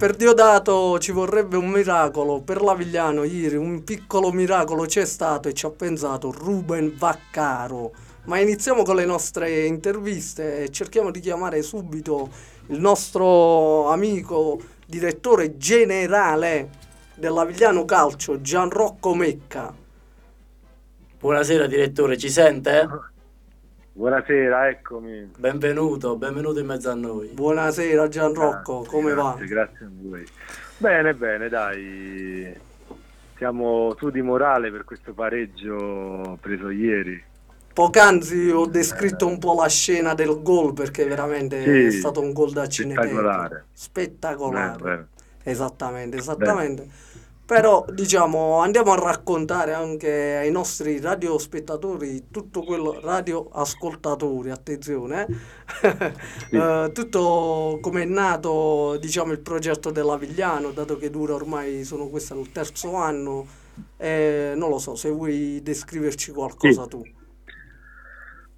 per Diodato ci vorrebbe un miracolo, per l'Avigliano ieri un piccolo miracolo c'è stato e ci ha pensato Ruben Vaccaro. Ma iniziamo con le nostre interviste e cerchiamo di chiamare subito il nostro amico direttore generale dell'Avigliano Calcio, Gianrocco Mecca. Buonasera direttore, ci sente? Buonasera, eccomi. Benvenuto, benvenuto in mezzo a noi. Buonasera Gianrocco, Grazie, come va? grazie, Grazie a voi. Bene, bene, dai. Siamo su di morale per questo pareggio preso ieri. Poc'anzi ho descritto un po' la scena del gol perché veramente Sì, è stato un gol da cineteca. spettacolare. Spettacolare. Bene, bene. Esattamente, esattamente. Però diciamo andiamo a raccontare anche ai nostri radiospettatori tutto quello radioascoltatori, attenzione, eh? Eh, tutto come è nato diciamo il progetto dell'Avigliano, dato che dura ormai sono questo è il terzo anno. eh, non lo so se vuoi descriverci qualcosa Sì. tu.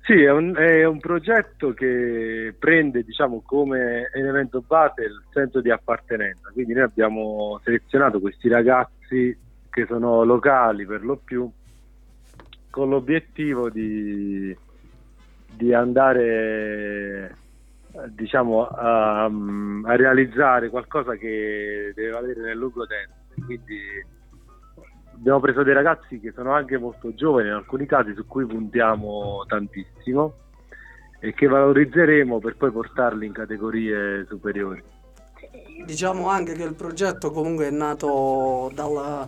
Sì, è un, è un progetto che prende diciamo, come elemento base il senso di appartenenza. Quindi noi abbiamo selezionato questi ragazzi che sono locali per lo più con l'obiettivo di, di andare diciamo, a, a realizzare qualcosa che deve valere nel lungo tempo. Quindi abbiamo preso dei ragazzi che sono anche molto giovani in alcuni casi su cui puntiamo tantissimo e che valorizzeremo per poi portarli in categorie superiori. Diciamo anche che il progetto comunque è nato dalla-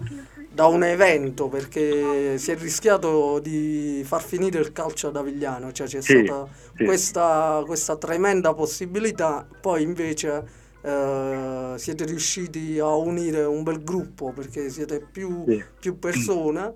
da un evento perché si è rischiato di far finire il calcio ad Avigliano, cioè c'è Sì, stata sì. questa, questa tremenda possibilità, poi invece eh, siete riusciti a unire un bel gruppo perché siete più, Sì. più persone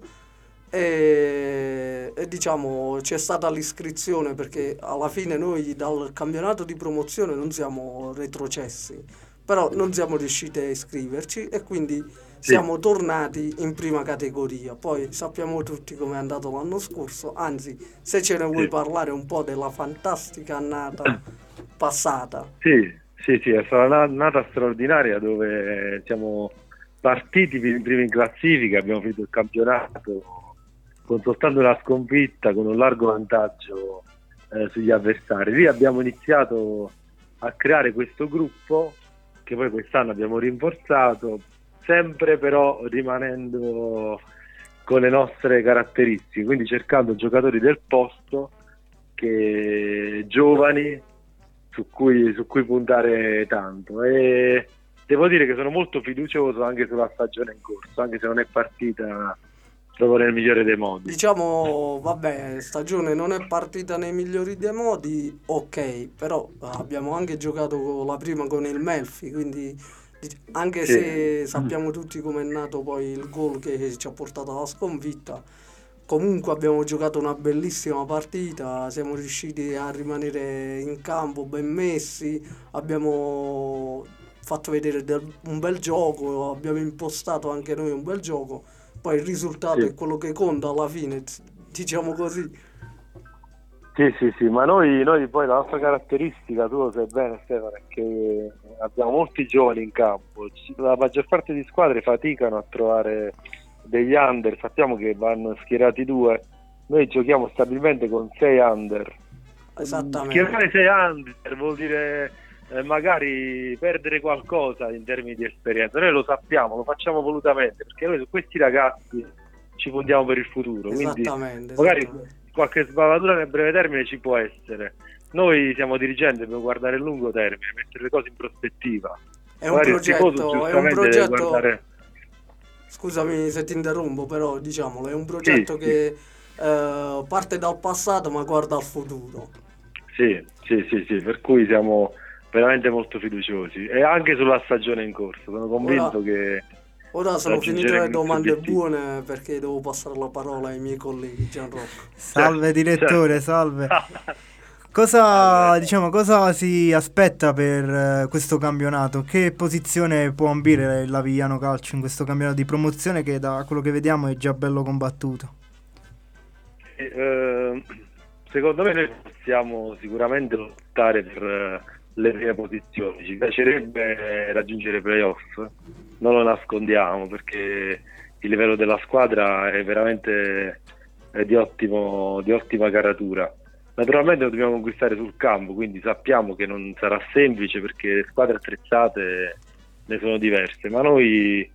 e, e diciamo c'è stata l'iscrizione perché alla fine noi dal campionato di promozione non siamo retrocessi, però non siamo riusciti a iscriverci e quindi siamo tornati in prima categoria. Poi sappiamo tutti come è andato l'anno scorso, anzi se ce ne vuoi Sì. parlare un po' della fantastica annata passata. Sì, sì, sì, è stata una nata straordinaria dove siamo partiti primi in classifica, abbiamo finito il campionato con soltanto una sconfitta, con un largo vantaggio eh, sugli avversari. Lì abbiamo iniziato a creare questo gruppo che poi quest'anno abbiamo rinforzato, sempre però rimanendo con le nostre caratteristiche, quindi cercando giocatori del posto che giovani su cui, su cui puntare tanto e devo dire che sono molto fiducioso anche sulla stagione in corso, anche se non è partita proprio nel migliore dei modi. Diciamo, vabbè, stagione non è partita nei migliori dei modi, ok, però abbiamo anche giocato la prima con il Melfi, quindi anche Sì. se sappiamo tutti come è nato poi il gol che ci ha portato alla sconfitta, comunque abbiamo giocato una bellissima partita, siamo riusciti a rimanere in campo ben messi, abbiamo fatto vedere del- un bel gioco, abbiamo impostato anche noi un bel gioco, poi il risultato Sì. è quello che conta alla fine, diciamo così. Sì, sì, sì, ma noi, noi poi la nostra caratteristica, tu lo sai bene Stefano, è che abbiamo molti giovani in campo, la maggior parte di squadre faticano a trovare degli under, sappiamo che vanno schierati due, noi giochiamo stabilmente con sei under. Esattamente. Schierare sei under vuol dire eh, magari perdere qualcosa in termini di esperienza, noi lo sappiamo, lo facciamo volutamente, perché noi su questi ragazzi ci puntiamo per il futuro, quindi Esattamente, magari qualche sbavatura nel breve termine ci può essere. Noi siamo dirigenti, dobbiamo guardare il lungo termine, mettere le cose in prospettiva. È un Magari il tifoso progetto, è un giustamente deve progetto, guardare- scusami se ti interrompo, però diciamolo, è un progetto sì. che eh, parte dal passato ma guarda al futuro. Sì, sì, sì, sì, per cui siamo veramente molto fiduciosi e anche sulla stagione in corso. Sono convinto Ora- che Ora sono finite le domande obiettivi. buone perché devo passare la parola ai miei colleghi Gianrocco. Salve direttore, salve. Cosa, diciamo, cosa si aspetta per eh, questo campionato? Che posizione può ambire l'Avigliano Calcio in questo campionato di promozione che da quello che vediamo è già bello combattuto? Eh, secondo me noi possiamo sicuramente lottare per eh, le prime posizioni. Ci piacerebbe raggiungere i playoff, non lo nascondiamo perché il livello della squadra è veramente è di, ottimo, di ottima caratura. Naturalmente lo dobbiamo conquistare sul campo, quindi sappiamo che non sarà semplice perché le squadre attrezzate ne sono diverse, ma noi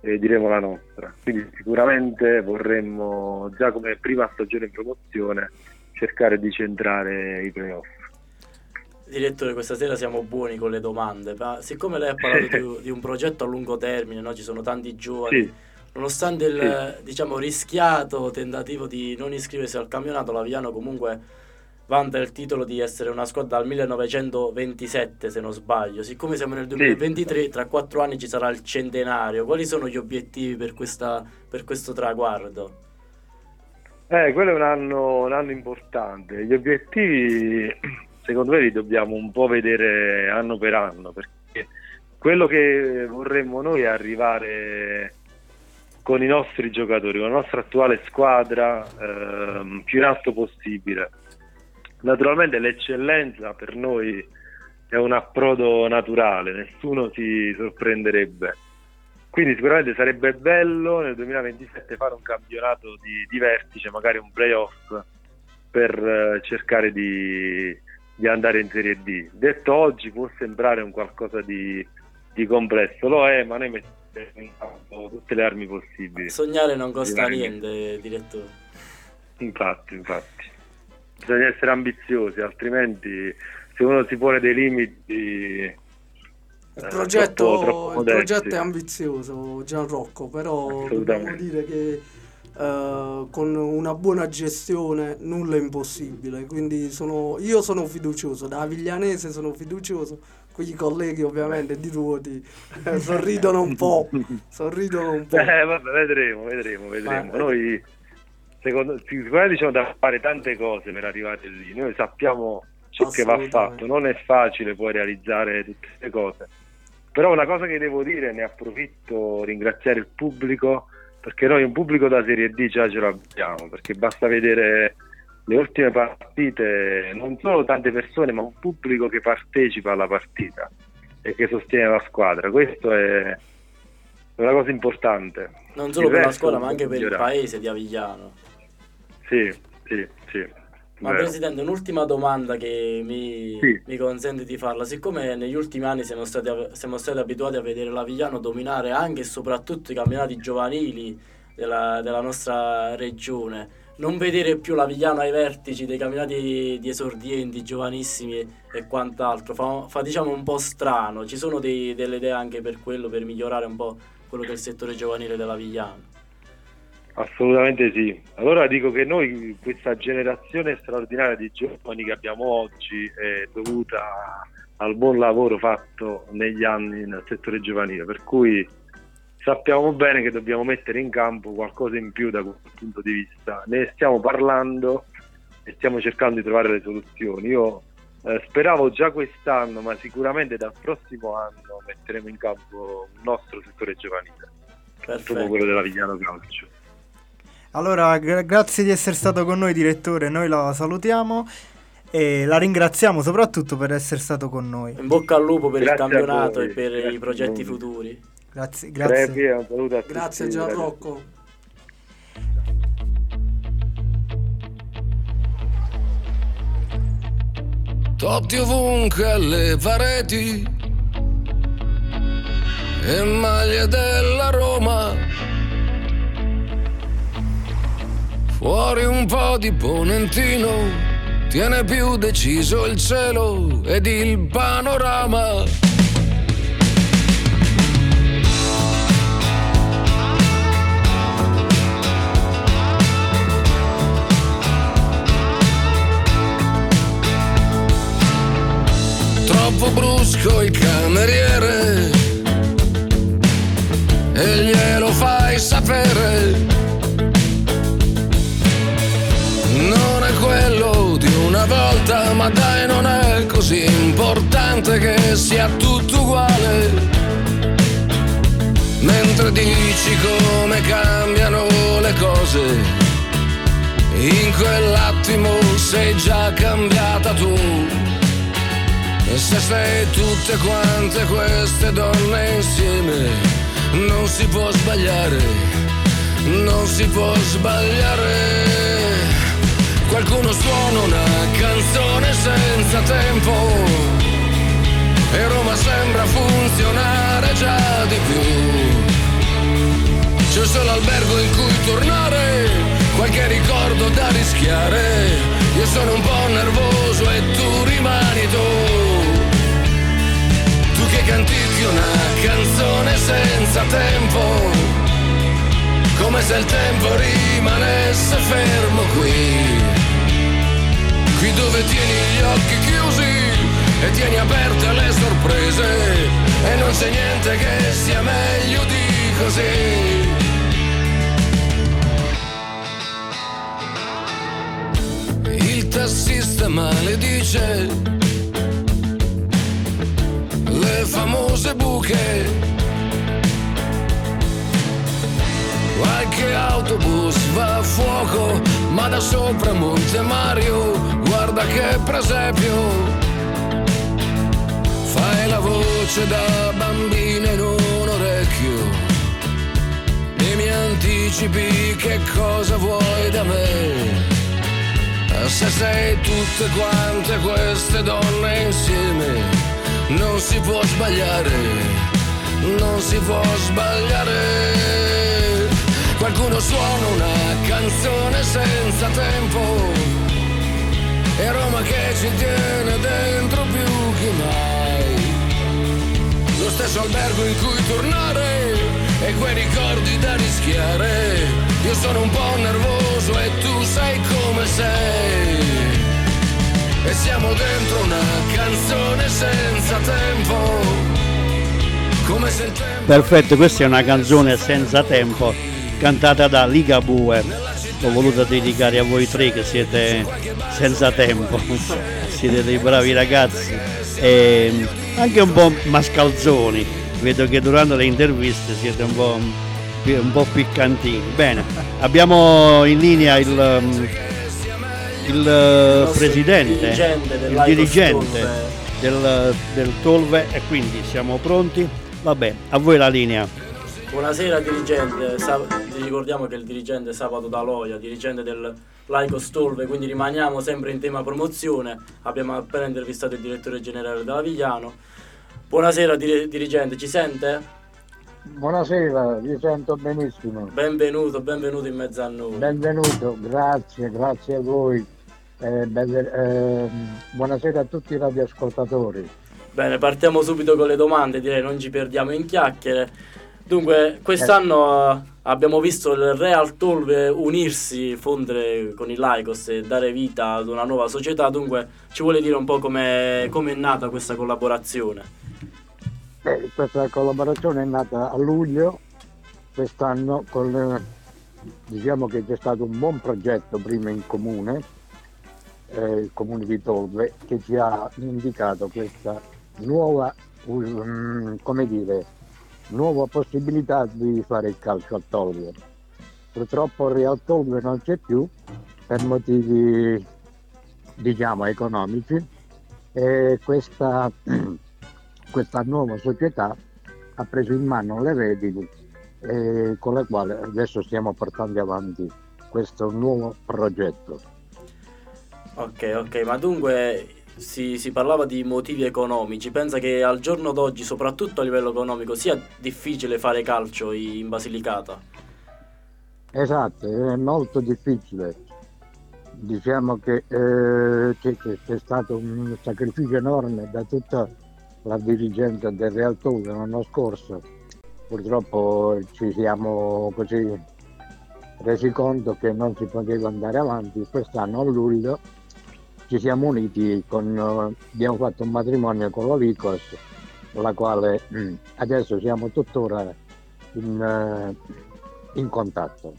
eh, diremo la nostra. Quindi sicuramente vorremmo già come prima stagione in promozione cercare di centrare i playoff. Direttore, questa sera siamo buoni con le domande, ma siccome lei ha parlato di, di, un progetto a lungo termine, no? ci sono tanti giovani, sì. nonostante il sì. diciamo, rischiato tentativo di non iscriversi al campionato, l'Aviano comunque vanta il titolo di essere una squadra dal 1927 se non sbaglio siccome siamo nel 2023 sì. tra quattro anni ci sarà il centenario quali sono gli obiettivi per, questa, per questo traguardo? Eh, quello è un anno, un anno importante gli obiettivi secondo me li dobbiamo un po' vedere anno per anno perché quello che vorremmo noi è arrivare con i nostri giocatori, con la nostra attuale squadra ehm, più in alto possibile Naturalmente l'eccellenza per noi è un approdo naturale, nessuno si sorprenderebbe. Quindi sicuramente sarebbe bello nel 2027 fare un campionato di, di vertice, magari un playoff, per eh, cercare di, di, andare in Serie D. Detto oggi può sembrare un qualcosa di, di complesso, lo è, ma noi mettiamo in campo tutte le armi possibili. Sognare non costa niente, direttore. Infatti, infatti bisogna essere ambiziosi, altrimenti se uno si pone dei limiti... Il eh, progetto, troppo, troppo il progetto è ambizioso, Gianrocco, però dobbiamo dire che uh, con una buona gestione nulla è impossibile. Quindi sono, io sono fiducioso, da Aviglianese sono fiducioso, qui i colleghi ovviamente di Ruoti eh, sorridono un po', sorridono un po'. Eh, vabbè, vedremo, vedremo, vedremo. Ma, Noi secondo, sicuramente diciamo da fare tante cose per arrivare lì. Noi sappiamo ciò che va fatto, non è facile poi realizzare tutte queste cose. Però una cosa che devo dire, ne approfitto, ringraziare il pubblico, perché noi un pubblico da Serie D già ce l'abbiamo, perché basta vedere le ultime partite, non solo tante persone, ma un pubblico che partecipa alla partita e che sostiene la squadra. Questo è una cosa importante. Non solo per la scuola, ma anche per il paese di Avigliano. Sì, sì, sì. Ma Vero. Presidente, un'ultima domanda che mi, sì. mi, consente di farla. Siccome negli ultimi anni siamo stati, siamo stati abituati a vedere l'Avigliano dominare anche e soprattutto i campionati giovanili della, della nostra regione, non vedere più l'Avigliano ai vertici dei campionati di esordienti, giovanissimi e quant'altro fa, fa diciamo un po' strano. Ci sono dei, delle idee anche per quello, per migliorare un po' quello che è il settore giovanile dell'Avigliano? Assolutamente sì. Allora dico che noi, questa generazione straordinaria di giovani che abbiamo oggi è dovuta al buon lavoro fatto negli anni nel settore giovanile, per cui sappiamo bene che dobbiamo mettere in campo qualcosa in più da questo punto di vista. Ne stiamo parlando e stiamo cercando di trovare le soluzioni. Io eh, speravo già quest'anno, ma sicuramente dal prossimo anno metteremo in campo un nostro settore giovanile, Perfetto. quello della Vigliano Calcio. Allora, gra- grazie di essere stato con noi, direttore. Noi la salutiamo e la ringraziamo soprattutto per essere stato con noi. In bocca al lupo per grazie il campionato e per grazie i progetti futuri. Grazie, grazie. Crepi, grazie Gianrocco. Totti ovunque alle pareti e maglie della Roma Fuori un po' di ponentino, tiene più deciso il cielo ed il panorama. Troppo brusco il cameriere importante che sia tutto uguale. Mentre dici come cambiano le cose, in quell'attimo sei già cambiata tu. Se sei tutte quante queste donne insieme, non si può sbagliare, non si può sbagliare. Qualcuno suona una canzone senza tempo e Roma sembra funzionare già di più. C'è solo albergo in cui tornare, qualche ricordo da rischiare. Io sono un po' nervoso e tu rimani tu. Tu che cantichi una canzone senza tempo, come se il tempo rimanesse fermo qui qui dove tieni gli occhi chiusi e tieni aperte le sorprese e non c'è niente che sia meglio di così. Il tassista maledice le famose buche Qualche autobus va a fuoco, ma da sopra Monte Mario, guarda che presepio. La voce da bambina in un orecchio e mi anticipi che cosa vuoi da me. Se sei tutte quante queste donne insieme, non si può sbagliare, non si può sbagliare. Qualcuno suona una canzone senza tempo e Roma che ci tiene stesso albergo in cui tornare e quei ricordi da rischiare. Io sono un po' nervoso e tu sai come sei. E siamo dentro una canzone senza tempo. Se. Perfetto, questa è una canzone senza tempo cantata da Ligabue. L'ho voluta dedicare a voi tre che siete senza tempo, siete dei bravi ragazzi e anche un po' mascalzoni. Vedo che durante le interviste siete un po', un po piccantini. Bene, abbiamo in linea il, il presidente, il dirigente del, del Tolve e quindi siamo pronti. Vabbè, a voi la linea. Buonasera dirigente, ti ricordiamo che il dirigente è Sabato Daloia, dirigente del Laico Stolve, quindi rimaniamo sempre in tema promozione. Abbiamo appena intervistato il direttore generale della Vigliano. Buonasera dir- dirigente, ci sente? Buonasera, vi sento benissimo. Benvenuto, benvenuto in mezzo a noi. Benvenuto, grazie, grazie a voi. Eh, belle, eh, buonasera a tutti i radioascoltatori. Bene, partiamo subito con le domande, direi non ci perdiamo in chiacchiere. Dunque, quest'anno. Abbiamo visto il Real Tolve unirsi, fondere con il Lycos e dare vita ad una nuova società. Dunque, ci vuole dire un po' come è nata questa collaborazione? Eh, questa collaborazione è nata a luglio quest'anno con, diciamo che c'è stato un buon progetto prima in comune, eh, il comune di Tolve, che ci ha indicato questa nuova, um, come dire, nuova possibilità di fare il calcio al Tolve. Purtroppo il Real Tolve non c'è più per motivi diciamo economici e questa, questa nuova società ha preso in mano le redini eh, con le quali adesso stiamo portando avanti questo nuovo progetto. Ok, ok, ma dunque si, si, parlava di motivi economici, pensa che al giorno d'oggi, soprattutto a livello economico, sia difficile fare calcio in Basilicata? Esatto, è molto difficile. Diciamo che eh, c'è, c'è, stato un sacrificio enorme da tutta la dirigenza del Real Tour l'anno scorso. Purtroppo ci siamo così resi conto che non si poteva andare avanti. Quest'anno a luglio ci siamo uniti con, eh, abbiamo fatto un matrimonio con la Vicos, con la quale mm, adesso siamo tuttora in, eh, in contatto.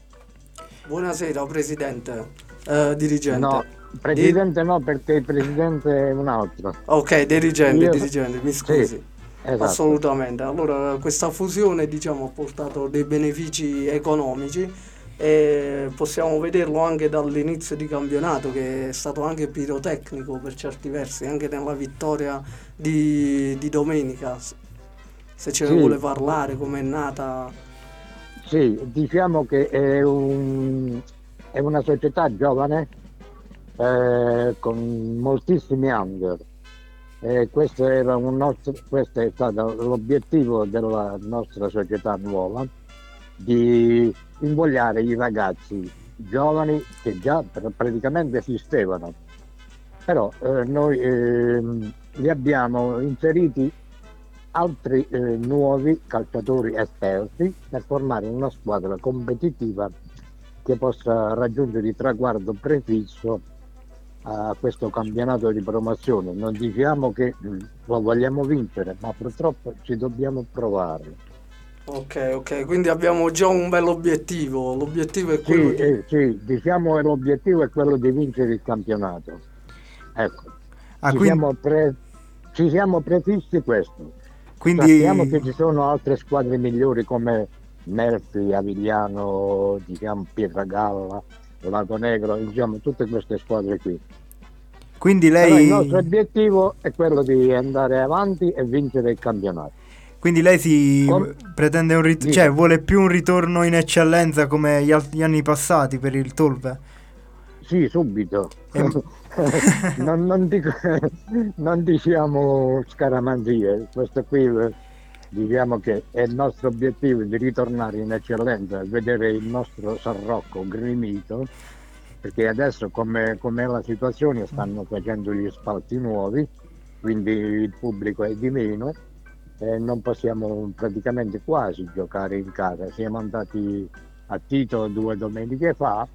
Buonasera Presidente, eh, dirigente. No, Presidente Di... no perché il Presidente è un altro. Ok, dirigente, Io... dirigente, mi scusi. Sì. Esatto. Assolutamente. Allora, questa fusione diciamo, ha portato dei benefici economici e possiamo vederlo anche dall'inizio di campionato che è stato anche pirotecnico per certi versi, anche nella vittoria di, di domenica. Se ce ne Sì. vuole parlare, com'è nata. Sì, diciamo che è, un- è una società giovane eh, con moltissimi under. E questo, era un nostro, questo è stato l'obiettivo della nostra società nuova, di invogliare i ragazzi giovani che già pr- praticamente esistevano. Però eh, noi ehm, li abbiamo inseriti altri eh, nuovi calciatori esperti per formare una squadra competitiva che possa raggiungere il traguardo prefisso a questo campionato di promozione. Non diciamo che mm, lo vogliamo vincere, ma purtroppo ci dobbiamo provare. Ok, ok, quindi abbiamo già un bel obiettivo. L'obiettivo è quello Sì, di... eh, sì, diciamo che l'obiettivo è quello di vincere il campionato. Ecco, Ah, ci, quindi- siamo pre- ci siamo prefissi questo. Quindi- Sappiamo che ci sono altre squadre migliori come Melfi, Avigliano, diciamo Pietragalla, Lago Negro, diciamo tutte queste squadre qui. Quindi Però il lei, nostro obiettivo è quello di andare avanti e vincere il campionato. Quindi lei si Com- pretende un rit- Dica. cioè vuole più un ritorno in eccellenza come gli, al- gli anni passati per il Tolve? Sì, subito. Ehm. non, non dico- non diciamo scaramanzie, questo qui diciamo che è il nostro obiettivo di ritornare in eccellenza, vedere il nostro San Rocco grimito, perché adesso come come è la situazione stanno facendo gli spalti nuovi, quindi il pubblico è di meno e non possiamo praticamente quasi giocare in casa. Siamo andati a Tito due domeniche fa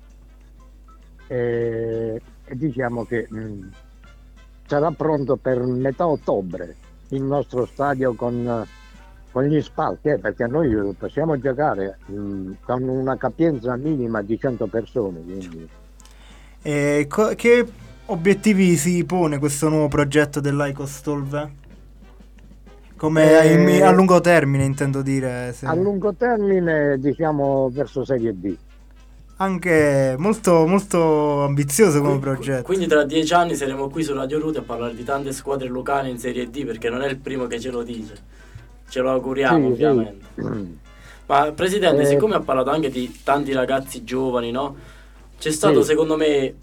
e, e diciamo che mh, sarà pronto per metà ottobre il nostro stadio con, con gli spalti, eh, perché noi possiamo giocare mh, con una capienza minima di 100 persone. Quindi. E co- che obiettivi si pone questo nuovo progetto dell'Aicos Tolve? Come Eh, a lungo termine intendo dire. se- A lungo termine diciamo verso Serie B. Anche molto, molto ambizioso come progetto. Quindi tra dieci anni saremo qui su Radio Ruti a parlare di tante squadre locali in Serie D perché non è il primo che ce lo dice. Ce lo auguriamo Sì, sì. ovviamente. Ma Presidente, Eh. siccome ha parlato anche di tanti ragazzi giovani, no? C'è stato Sì. secondo me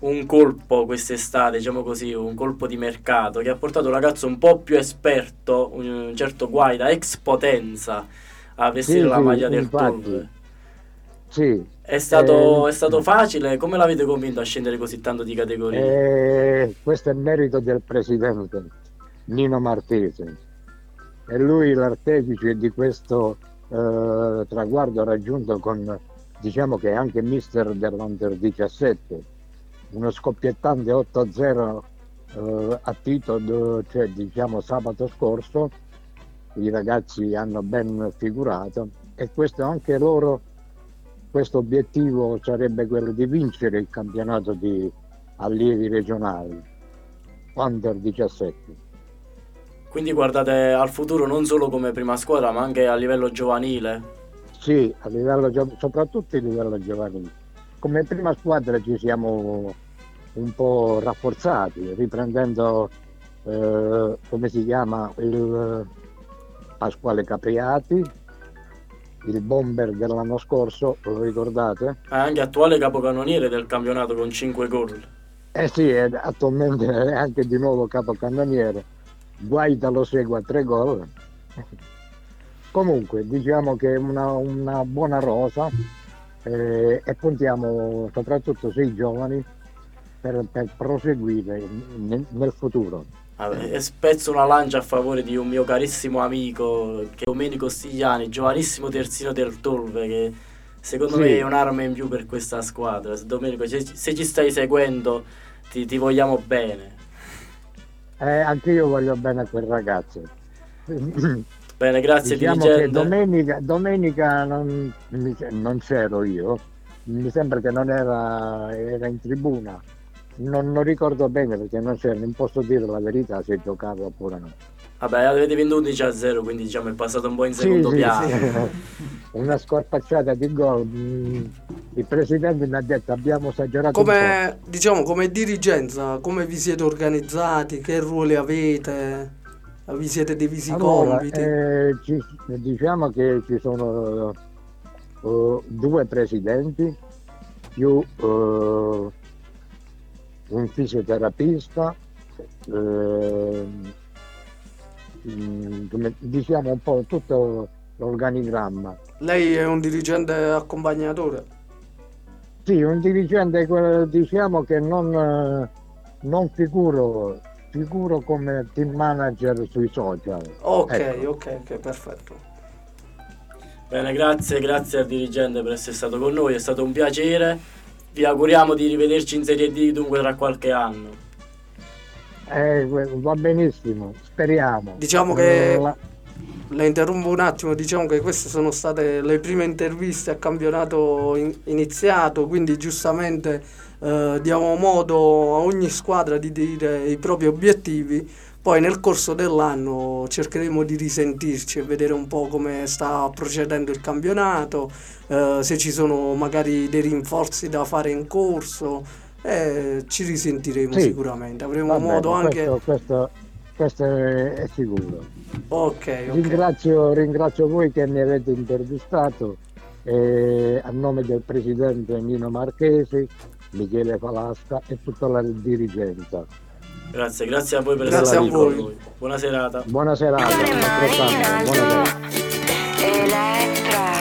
un colpo quest'estate, diciamo così, un colpo di mercato che ha portato un ragazzo un po' più esperto, un certo Guaida, ex potenza, a vestire Sì, la sì, maglia del infatti. Tolve. Sì. È stato, Eh, è stato facile? Come l'avete convinto a scendere così tanto di categoria? Eh, questo è merito del presidente Nino Martese. È lui l'artefice di questo eh, traguardo raggiunto con, diciamo che è anche mister dell'Under 17, uno scoppiettante 8-0 eh, a Tito, cioè diciamo sabato scorso. I ragazzi hanno ben figurato e questo anche loro questo obiettivo sarebbe quello di vincere il campionato di allievi regionali under 17 Quindi guardate al futuro non solo come prima squadra, ma anche a livello giovanile. sì a livello soprattutto a livello giovanile come prima squadra ci siamo un po' rafforzati riprendendo eh, come si chiama il Pasquale Capriati il bomber dell'anno scorso lo ricordate? È anche attuale capocannoniere del campionato con 5 gol. Eh sì, è- attualmente è anche di nuovo capocannoniere. Guaita lo segue a tre gol. Comunque, diciamo che è una, una buona rosa eh, e puntiamo soprattutto sui giovani per, per proseguire nel, nel futuro. E spezzo una lancia a favore di un mio carissimo amico che è Domenico Stigliani, giovanissimo terzino del Tolve, che secondo Sì. me è un'arma in più per questa squadra. Domenico, se, se ci stai seguendo, ti, ti vogliamo bene. Eh, anche io voglio bene a quel ragazzo. Bene, grazie diciamo che dirigente. domenica, domenica non, non c'ero io, mi sembra che non era, era in tribuna. Non, non ricordo bene perché non c'era, non posso dire la verità se giocavo oppure no. Vabbè, avete vinto 11 a 0, quindi diciamo è passato un po' in Sì, secondo sì, piano. sì. Una scorpacciata di gol. Mm, Il presidente mi ha detto abbiamo esagerato un Come, diciamo, come dirigenza, come vi siete organizzati, che ruoli avete, vi siete divisi i Allora, compiti? eh, ci- diciamo che ci sono eh, due presidenti più eh, un fisioterapista, come- diciamo un po' tutto l'organigramma. Lei è un dirigente accompagnatore? Sì, un dirigente diciamo che non, non figuro, figuro come team manager sui social. Ok, Ecco. ok, ok, perfetto. Bene, grazie, grazie al dirigente per essere stato con noi, è stato un piacere. Vi auguriamo di rivederci in Serie D dunque tra qualche anno. Eh, va benissimo, speriamo. Diciamo che la- le interrompo un attimo, diciamo che queste sono state le prime interviste a campionato in- iniziato, quindi giustamente eh, diamo modo a ogni squadra di dire i propri obiettivi. Poi nel corso dell'anno cercheremo di risentirci e vedere un po' come sta procedendo il campionato, eh, se ci sono magari dei rinforzi da fare in corso. E ci risentiremo Sì. sicuramente. Avremo bene, modo anche. questo, questo- questo è, sicuro. Ok, ok. Ringrazio, ringrazio voi che mi avete intervistato eh, a nome del presidente Nino Marchesi, Michele Falasca e tutta la dirigenza. Grazie, grazie a voi per Grazie essere a stati con noi. Buona serata. Buona serata, buona serata. Elettra,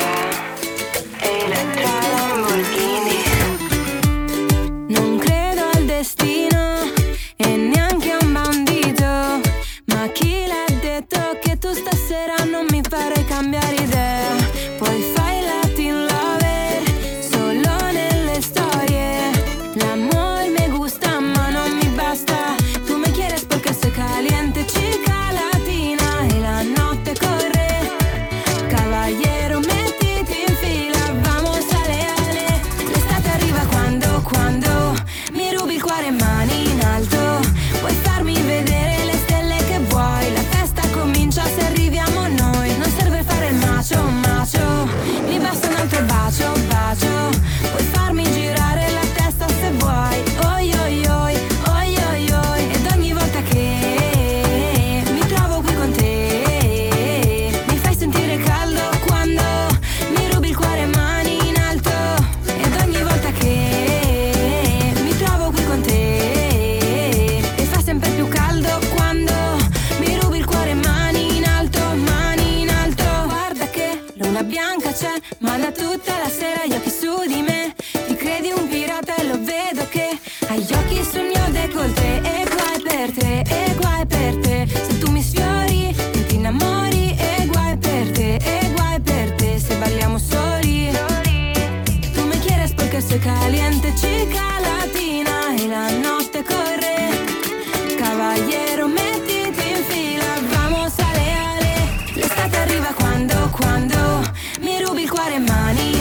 cuore mani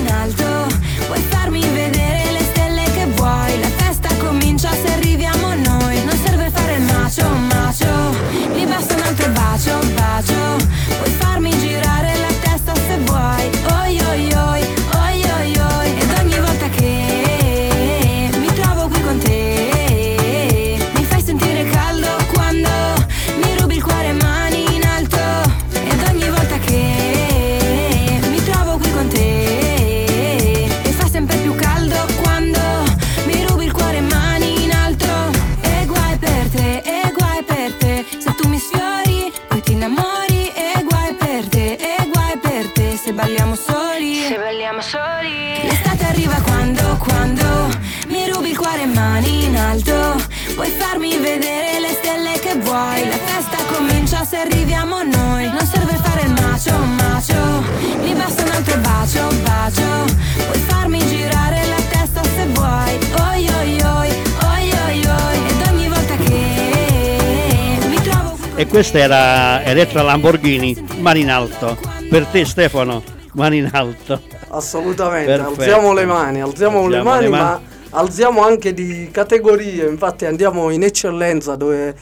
questa era Elettra Lamborghini, mani in alto. Per te Stefano, mani in alto. Assolutamente, Perfetto. alziamo le mani, alziamo, le Alziamo mani, le ma mani. alziamo anche di categorie, infatti andiamo in eccellenza dove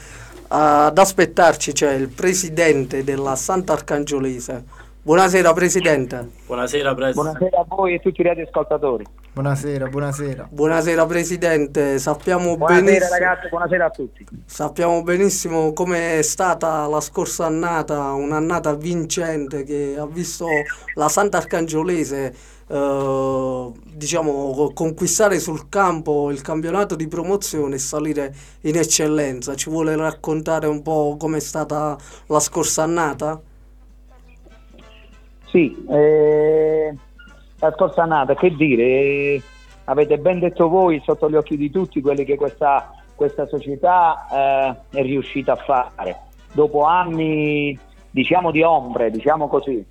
ad aspettarci c'è il presidente della Sant'Arcangiolese. Buonasera Presidente. Buonasera Presidente. Buonasera a voi e a tutti i radioascoltatori. Buonasera, buonasera. Buonasera Presidente, sappiamo Buonasera benissimo, ragazzi, buonasera a tutti. sappiamo benissimo come è stata la scorsa annata, un'annata vincente che ha visto la Sant'Arcangiolese eh, diciamo, conquistare sul campo il campionato di promozione e salire in eccellenza. Ci vuole raccontare un po' com'è stata la scorsa annata? Sì, eh, la scorsa annata, che dire, eh, avete ben detto voi, sotto gli occhi di tutti, quelli che questa, questa società eh, è riuscita a fare. Dopo anni, diciamo, di ombre, diciamo così,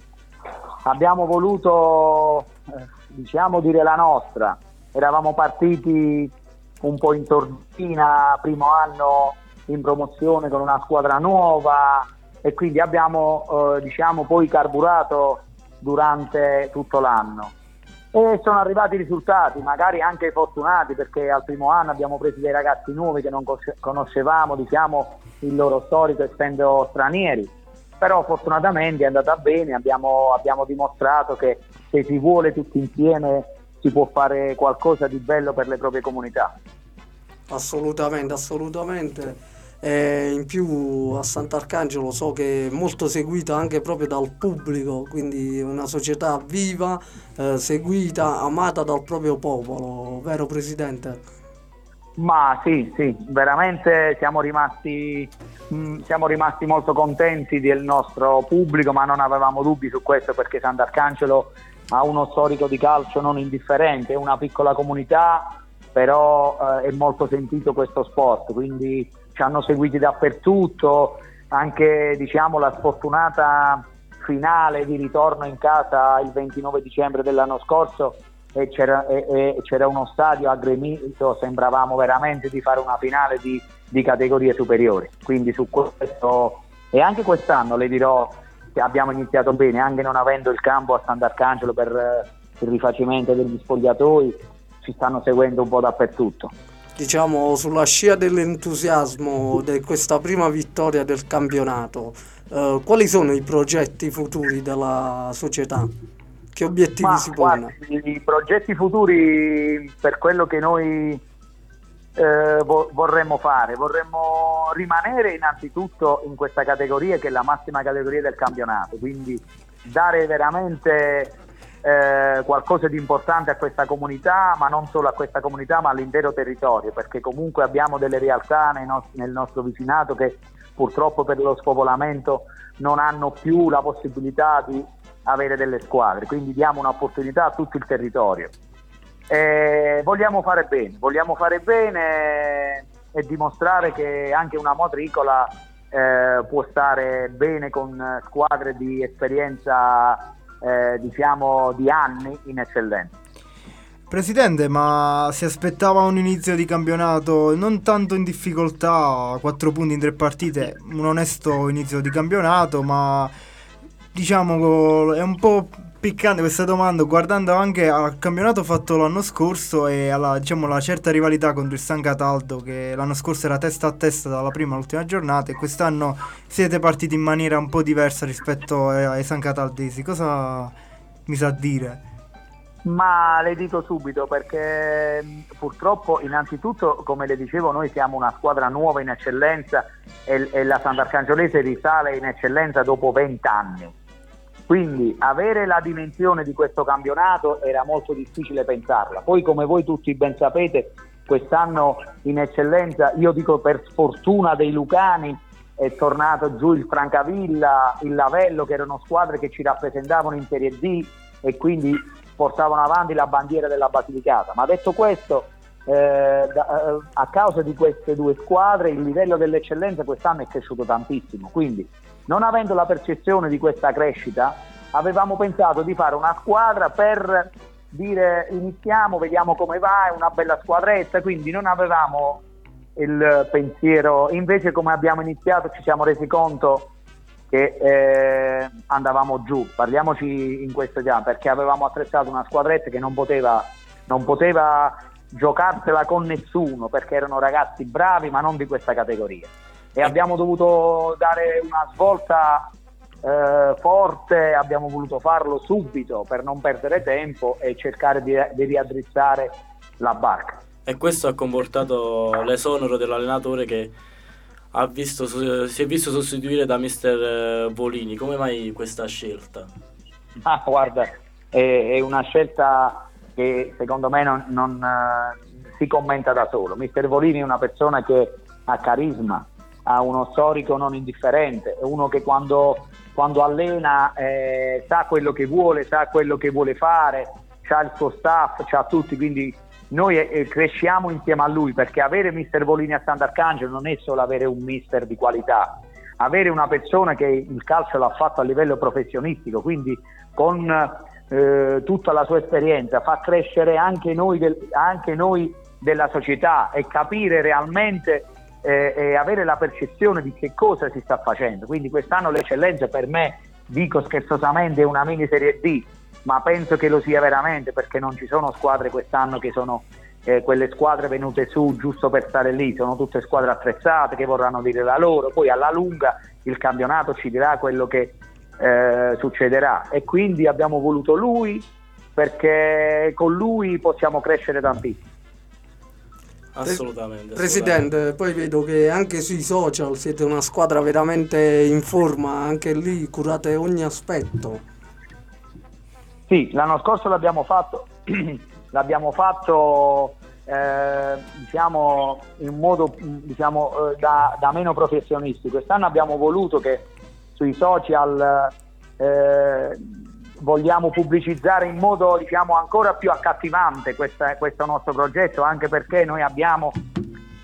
abbiamo voluto, eh, diciamo, dire la nostra. Eravamo partiti un po' in sordina, primo anno in promozione con una squadra nuova e quindi abbiamo, eh, diciamo, poi carburato durante tutto l'anno. E sono arrivati i risultati, magari anche fortunati, perché al primo anno abbiamo preso dei ragazzi nuovi che non conoscevamo, diciamo, il loro storico essendo stranieri. Però fortunatamente è andata bene, abbiamo, abbiamo dimostrato che se si vuole tutti insieme si può fare qualcosa di bello per le proprie comunità. Assolutamente, assolutamente. E in più a Sant'Arcangelo so che è molto seguita anche proprio dal pubblico, quindi una società viva, eh, seguita, amata dal proprio popolo, vero Presidente? Ma sì, sì, veramente siamo rimasti, mh, siamo rimasti molto contenti del nostro pubblico, ma non avevamo dubbi su questo perché Sant'Arcangelo ha uno storico di calcio non indifferente, è una piccola comunità, però eh, è molto sentito questo sport, quindi ci hanno seguiti dappertutto, anche diciamo, la sfortunata finale di ritorno in casa il 29 dicembre dell'anno scorso e c'era, e- e c'era uno stadio aggremito, sembravamo veramente di fare una finale di, di categorie superiori. Quindi su questo e anche quest'anno le dirò che abbiamo iniziato bene, anche non avendo il campo a Sant'Arcangelo per eh, il rifacimento degli spogliatoi, ci stanno seguendo un po' dappertutto. Diciamo sulla scia dell'entusiasmo di questa prima vittoria del campionato, eh, quali sono i progetti futuri della società? Che obiettivi Ma si pone? guardi, i progetti futuri per quello che noi eh, vo- vorremmo fare, vorremmo rimanere innanzitutto in questa categoria che è la massima categoria del campionato, quindi dare veramente eh, qualcosa di importante a questa comunità, ma non solo a questa comunità, ma all'intero territorio, perché comunque abbiamo delle realtà nos- nel nostro vicinato che purtroppo per lo spopolamento non hanno più la possibilità di avere delle squadre, quindi diamo un'opportunità a tutto il territorio. Eh, vogliamo fare bene, vogliamo fare bene e dimostrare che anche una matricola eh, può stare bene con squadre di esperienza eh, diciamo di anni in eccellenza. Presidente, ma si aspettava un inizio di campionato non tanto in difficoltà, 4 punti in tre partite, un onesto inizio di campionato, ma diciamo è un po' piccante questa domanda guardando anche al campionato fatto l'anno scorso e alla diciamo, la certa rivalità contro il San Cataldo che l'anno scorso era testa a testa dalla prima all'ultima giornata e quest'anno siete partiti in maniera un po' diversa rispetto ai ai San Cataldesi. Cosa mi sa dire? Ma le dico subito perché purtroppo innanzitutto come le dicevo noi siamo una squadra nuova in eccellenza e, e la Sant'Arcangiolese risale in eccellenza dopo 20 anni. Quindi avere la dimensione di questo campionato era molto difficile pensarla. Poi come voi tutti ben sapete quest'anno in eccellenza, io dico per sfortuna dei Lucani, è tornato giù il Francavilla, il Lavello che erano squadre che ci rappresentavano in Serie D e quindi portavano avanti la bandiera della Basilicata. Ma detto questo, eh, da- eh, a causa di queste due squadre il livello dell'eccellenza quest'anno è cresciuto tantissimo. Quindi, non avendo la percezione di questa crescita, avevamo pensato di fare una squadra per dire iniziamo, vediamo come va, è una bella squadretta, quindi non avevamo il pensiero, invece come abbiamo iniziato ci siamo resi conto che eh, andavamo giù, parliamoci in questo già, perché avevamo attrezzato una squadretta che non poteva, non poteva giocarsela con nessuno, perché erano ragazzi bravi ma non di questa categoria. E abbiamo dovuto dare una svolta eh, forte, abbiamo voluto farlo subito per non perdere tempo e cercare di, di riaddrizzare la barca. E questo ha comportato l'esonero dell'allenatore che visto, si è visto sostituire da mister eh, Volini. Come mai questa scelta? Ah, guarda, è, è una scelta che secondo me non, non uh, si commenta da solo. Mister Volini è una persona che ha carisma, ha uno storico non indifferente, uno che quando, quando allena eh, sa quello che vuole, sa quello che vuole fare, ha il suo staff, ha tutti, quindi noi eh, cresciamo insieme a lui perché avere mister Volini a Sant'Arcangelo non è solo avere un mister di qualità, avere una persona che il calcio l'ha fatto a livello professionistico, quindi con eh, tutta la sua esperienza fa crescere anche noi, del, anche noi della società e capire realmente eh, e avere la percezione di che cosa si sta facendo. Quindi quest'anno l'eccellenza per me, dico scherzosamente, è una mini serie D ma penso che lo sia veramente perché non ci sono squadre quest'anno che sono eh, quelle squadre venute su giusto per stare lì, sono tutte squadre attrezzate che vorranno dire la loro, poi alla lunga il campionato ci dirà quello che eh, succederà e quindi abbiamo voluto lui perché con lui possiamo crescere tantissimo. Assolutamente, Presidente, poi vedo che anche sui social siete una squadra veramente in forma, anche lì curate ogni aspetto. Sì, l'anno scorso l'abbiamo fatto, l'abbiamo fatto eh, diciamo, in modo diciamo, eh, da, da, meno professionisti. Quest'anno abbiamo voluto che sui social eh, vogliamo pubblicizzare in modo diciamo, ancora più accattivante questa, questo nostro progetto, anche perché noi abbiamo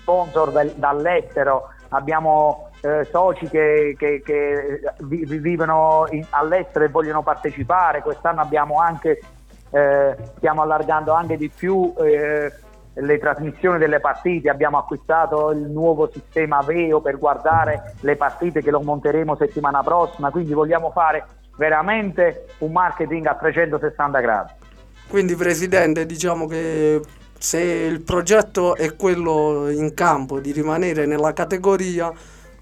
sponsor del, dall'estero, abbiamo eh, soci che, che, che vivono in, all'estero e vogliono partecipare. Quest'anno anche, eh, stiamo allargando anche di più eh, le trasmissioni delle partite. Abbiamo acquistato il nuovo sistema Veo per guardare le partite che lo monteremo settimana prossima. Quindi vogliamo fare veramente un marketing a 360 gradi. Quindi Presidente, diciamo che se il progetto è quello in campo di rimanere nella categoria,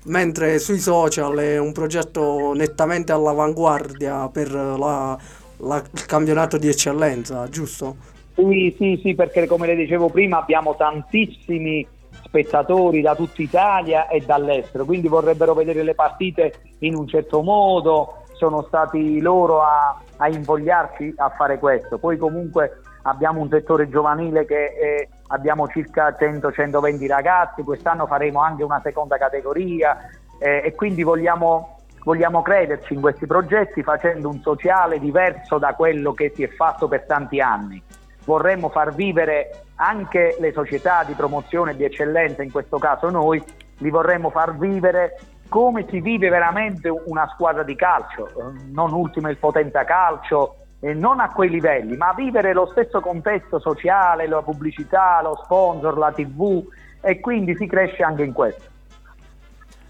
mentre sui social è un progetto nettamente all'avanguardia per la, la, il campionato di eccellenza, giusto? Sì, sì, sì, perché come le dicevo prima abbiamo tantissimi spettatori da tutta Italia e dall'estero, quindi vorrebbero vedere le partite in un certo modo, sono stati loro a, a invogliarci a fare questo. Poi comunque abbiamo un settore giovanile che eh, abbiamo circa 100-120 ragazzi, quest'anno faremo anche una seconda categoria eh, e quindi vogliamo, vogliamo crederci in questi progetti facendo un sociale diverso da quello che si è fatto per tanti anni. Vorremmo far vivere anche le società di promozione di eccellenza, in questo caso noi, li vorremmo far vivere come si vive veramente una squadra di calcio, non ultimo il Potenza Calcio, eh, non a quei livelli, ma vivere lo stesso contesto sociale, la pubblicità, lo sponsor, la tv e quindi si cresce anche in questo.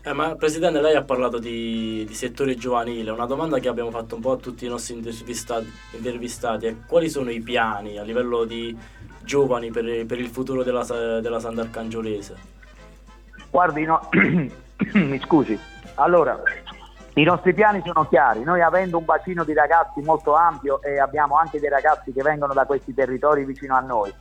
Eh, ma Presidente, lei ha parlato di, di, settore giovanile, una domanda che abbiamo fatto un po' a tutti i nostri intervistati, intervistati è quali sono i piani a livello di giovani per, per il futuro della, della Sant'Arcangiolese? Guardi, no, mi scusi, allora i nostri piani sono chiari, noi avendo un bacino di ragazzi molto ampio e abbiamo anche dei ragazzi che vengono da questi territori vicino a noi,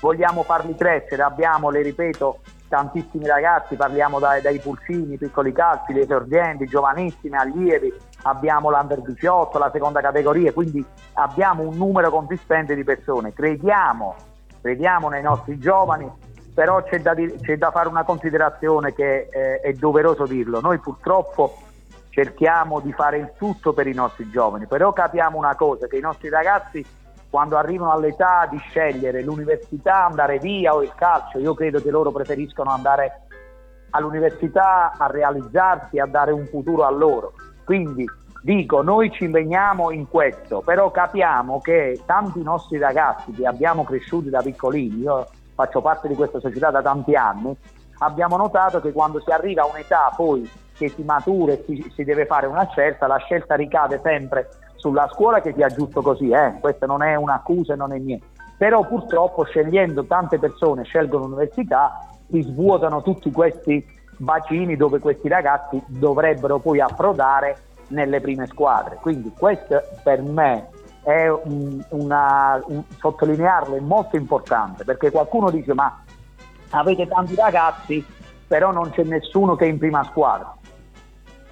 vogliamo farli crescere, abbiamo, le ripeto, tantissimi ragazzi, parliamo dai, dai pulcini, piccoli calci, gli esordienti, giovanissimi, allievi, abbiamo l'under 18, la seconda categoria, quindi abbiamo un numero consistente di persone, crediamo, crediamo nei nostri giovani, però c'è da, c'è da fare una considerazione che eh, è doveroso dirlo, noi purtroppo cerchiamo di fare il tutto per i nostri giovani, però capiamo una cosa, che i nostri ragazzi quando arrivano all'età di scegliere l'università, andare via o il calcio, io credo che loro preferiscono andare all'università a realizzarsi, a dare un futuro a loro. Quindi dico, noi ci impegniamo in questo, però capiamo che tanti nostri ragazzi che abbiamo cresciuti da piccolini, io faccio parte di questa società da tanti anni, abbiamo notato che quando si arriva a un'età poi che si matura e si, si, deve fare una scelta, la scelta ricade sempre sulla scuola che sia giusto così, eh? questa non è un'accusa e non è niente. Però purtroppo scegliendo tante persone scelgono l'università, si svuotano tutti questi bacini dove questi ragazzi dovrebbero poi approdare nelle prime squadre. Quindi questo per me è un, una, un, sottolinearlo è molto importante perché qualcuno dice ma avete tanti ragazzi però non c'è nessuno che è in prima squadra.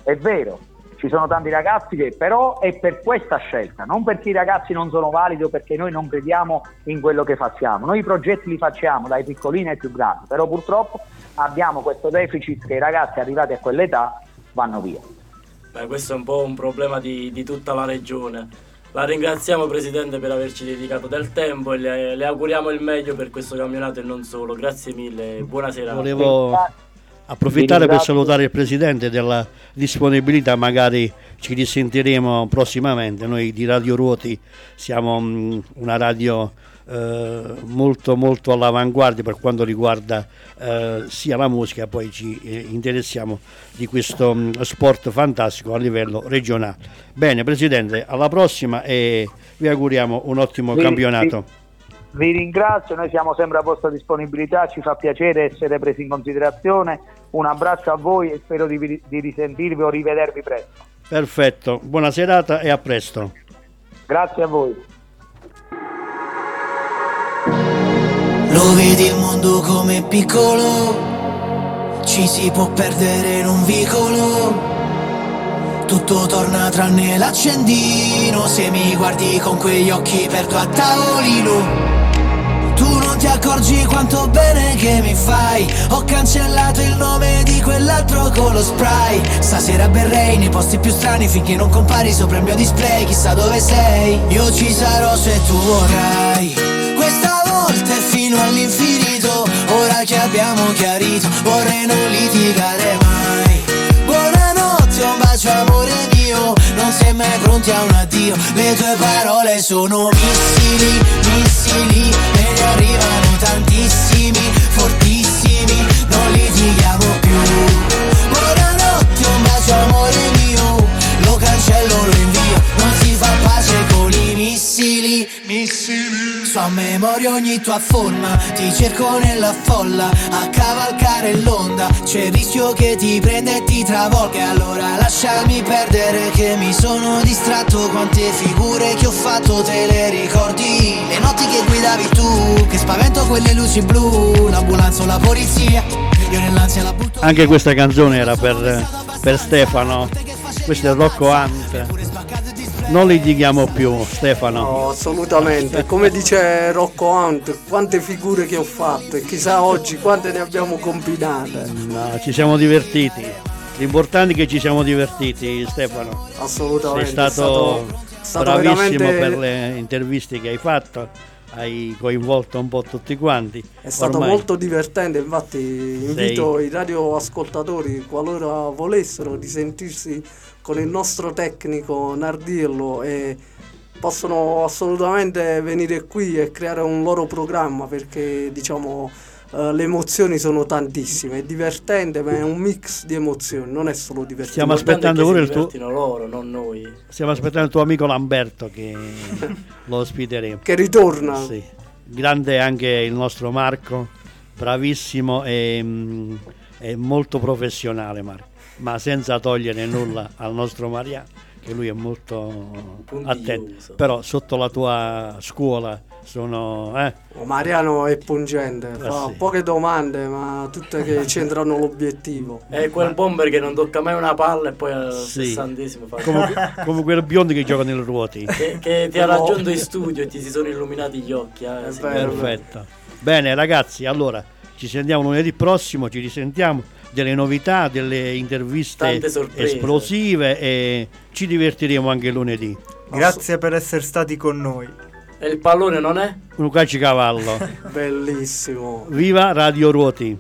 È vero, ci sono tanti ragazzi che però è per questa scelta, non perché i ragazzi non sono validi o perché noi non crediamo in quello che facciamo. Noi i progetti li facciamo dai piccolini ai più grandi, però purtroppo abbiamo questo deficit che i ragazzi arrivati a quell'età vanno via. Beh, questo è un po' un problema di, di tutta la regione. La ringraziamo Presidente per averci dedicato del tempo e le, le, auguriamo il meglio per questo campionato e non solo. Grazie mille, buonasera. Volevo approfittare per salutare il Presidente della disponibilità, magari ci risentiremo prossimamente. Noi di Radio Ruoti siamo mm, una radio eh, molto molto all'avanguardia per quanto riguarda eh, sia la musica, poi ci eh, interessiamo di questo mh, mm, sport fantastico a livello regionale. Bene Presidente, alla prossima e vi auguriamo un ottimo Sì, campionato. sì. Vi ringrazio, noi siamo sempre a vostra disponibilità, ci fa piacere essere presi in considerazione. Un abbraccio a voi e spero di, di risentirvi o rivedervi presto. Perfetto, buona serata e a presto. Grazie a voi. Lo vedi il mondo come piccolo, ci si può perdere in un vicolo. Tutto torna tranne l'accendino, se mi guardi con quegli occhi perdo a tavolino. Tu non ti accorgi quanto bene che mi fai. Ho cancellato il nome di quell'altro con lo spray. Stasera berrei nei posti più strani Finché non compari sopra il mio display. Chissà dove sei Io ci sarò se tu vorrai. Questa volta è fino all'infinito. Ora che abbiamo chiarito Vorrei non litigare mai. Buonanotte, un bacio amore mio. Non sei mai pronti a un addio. Le tue parole sono missili, missili Me ne arrivano tantissimi, fortissimi. Non litighiamo più. Buonanotte, un bacio amore mio. Lo cancello, lo invio. Non si fa pace missili, missili So a memoria ogni tua forma Ti cerco nella folla A cavalcare l'onda C'è il rischio che ti prenda e ti travolga E allora lasciami perdere che mi sono distratto Quante figure che ho fatto te le ricordi Le notti che guidavi tu Che spavento quelle luci blu L'ambulanza o la polizia Io nell'ansia la butto Anche questa canzone era per, per Stefano, questo è Rocco Hunt. Non litighiamo più, Stefano. No, assolutamente. Come dice Rocco Hunt, quante figure che ho fatto e chissà oggi quante ne abbiamo combinate. No, ci siamo divertiti. L'importante è che ci siamo divertiti, Stefano. Assolutamente. Sei stato, è stato- è stato bravissimo veramente- per le interviste che hai fatto, hai coinvolto un po' tutti quanti. È stato Ormai- molto divertente, infatti invito i radioascoltatori, qualora volessero, di sentirsi con il nostro tecnico Nardirlo e possono assolutamente venire qui e creare un loro programma perché diciamo eh, le emozioni sono tantissime, è divertente ma è un mix di emozioni, non è solo divertente. Stiamo aspettando pure il tuo, loro, non noi. stiamo aspettando il tuo amico Lamberto che lo ospiteremo. Che ritorna. Sì. Grande anche il nostro Marco, bravissimo e, mm, e molto professionale Marco, ma senza togliere nulla al nostro Mariano, che lui è molto attento. Però sotto la tua scuola sono... Eh, Oh, Mariano è pungente, fa sì. poche domande ma tutte che centrano l'obiettivo. È quel bomber che non tocca mai una palla e poi al Sì. sessantesimo fa come, come quel biondo che gioca nelle ruoti. che, che ti ha raggiunto in studio e ti si sono illuminati gli occhi. eh, sì. Perfetto. Bene ragazzi, allora ci sentiamo lunedì prossimo, ci risentiamo delle novità, delle interviste esplosive e ci divertiremo anche lunedì. Grazie per essere stati con noi. E il pallone non è? Un calcio cavallo. Bellissimo. Viva Radio Ruoti!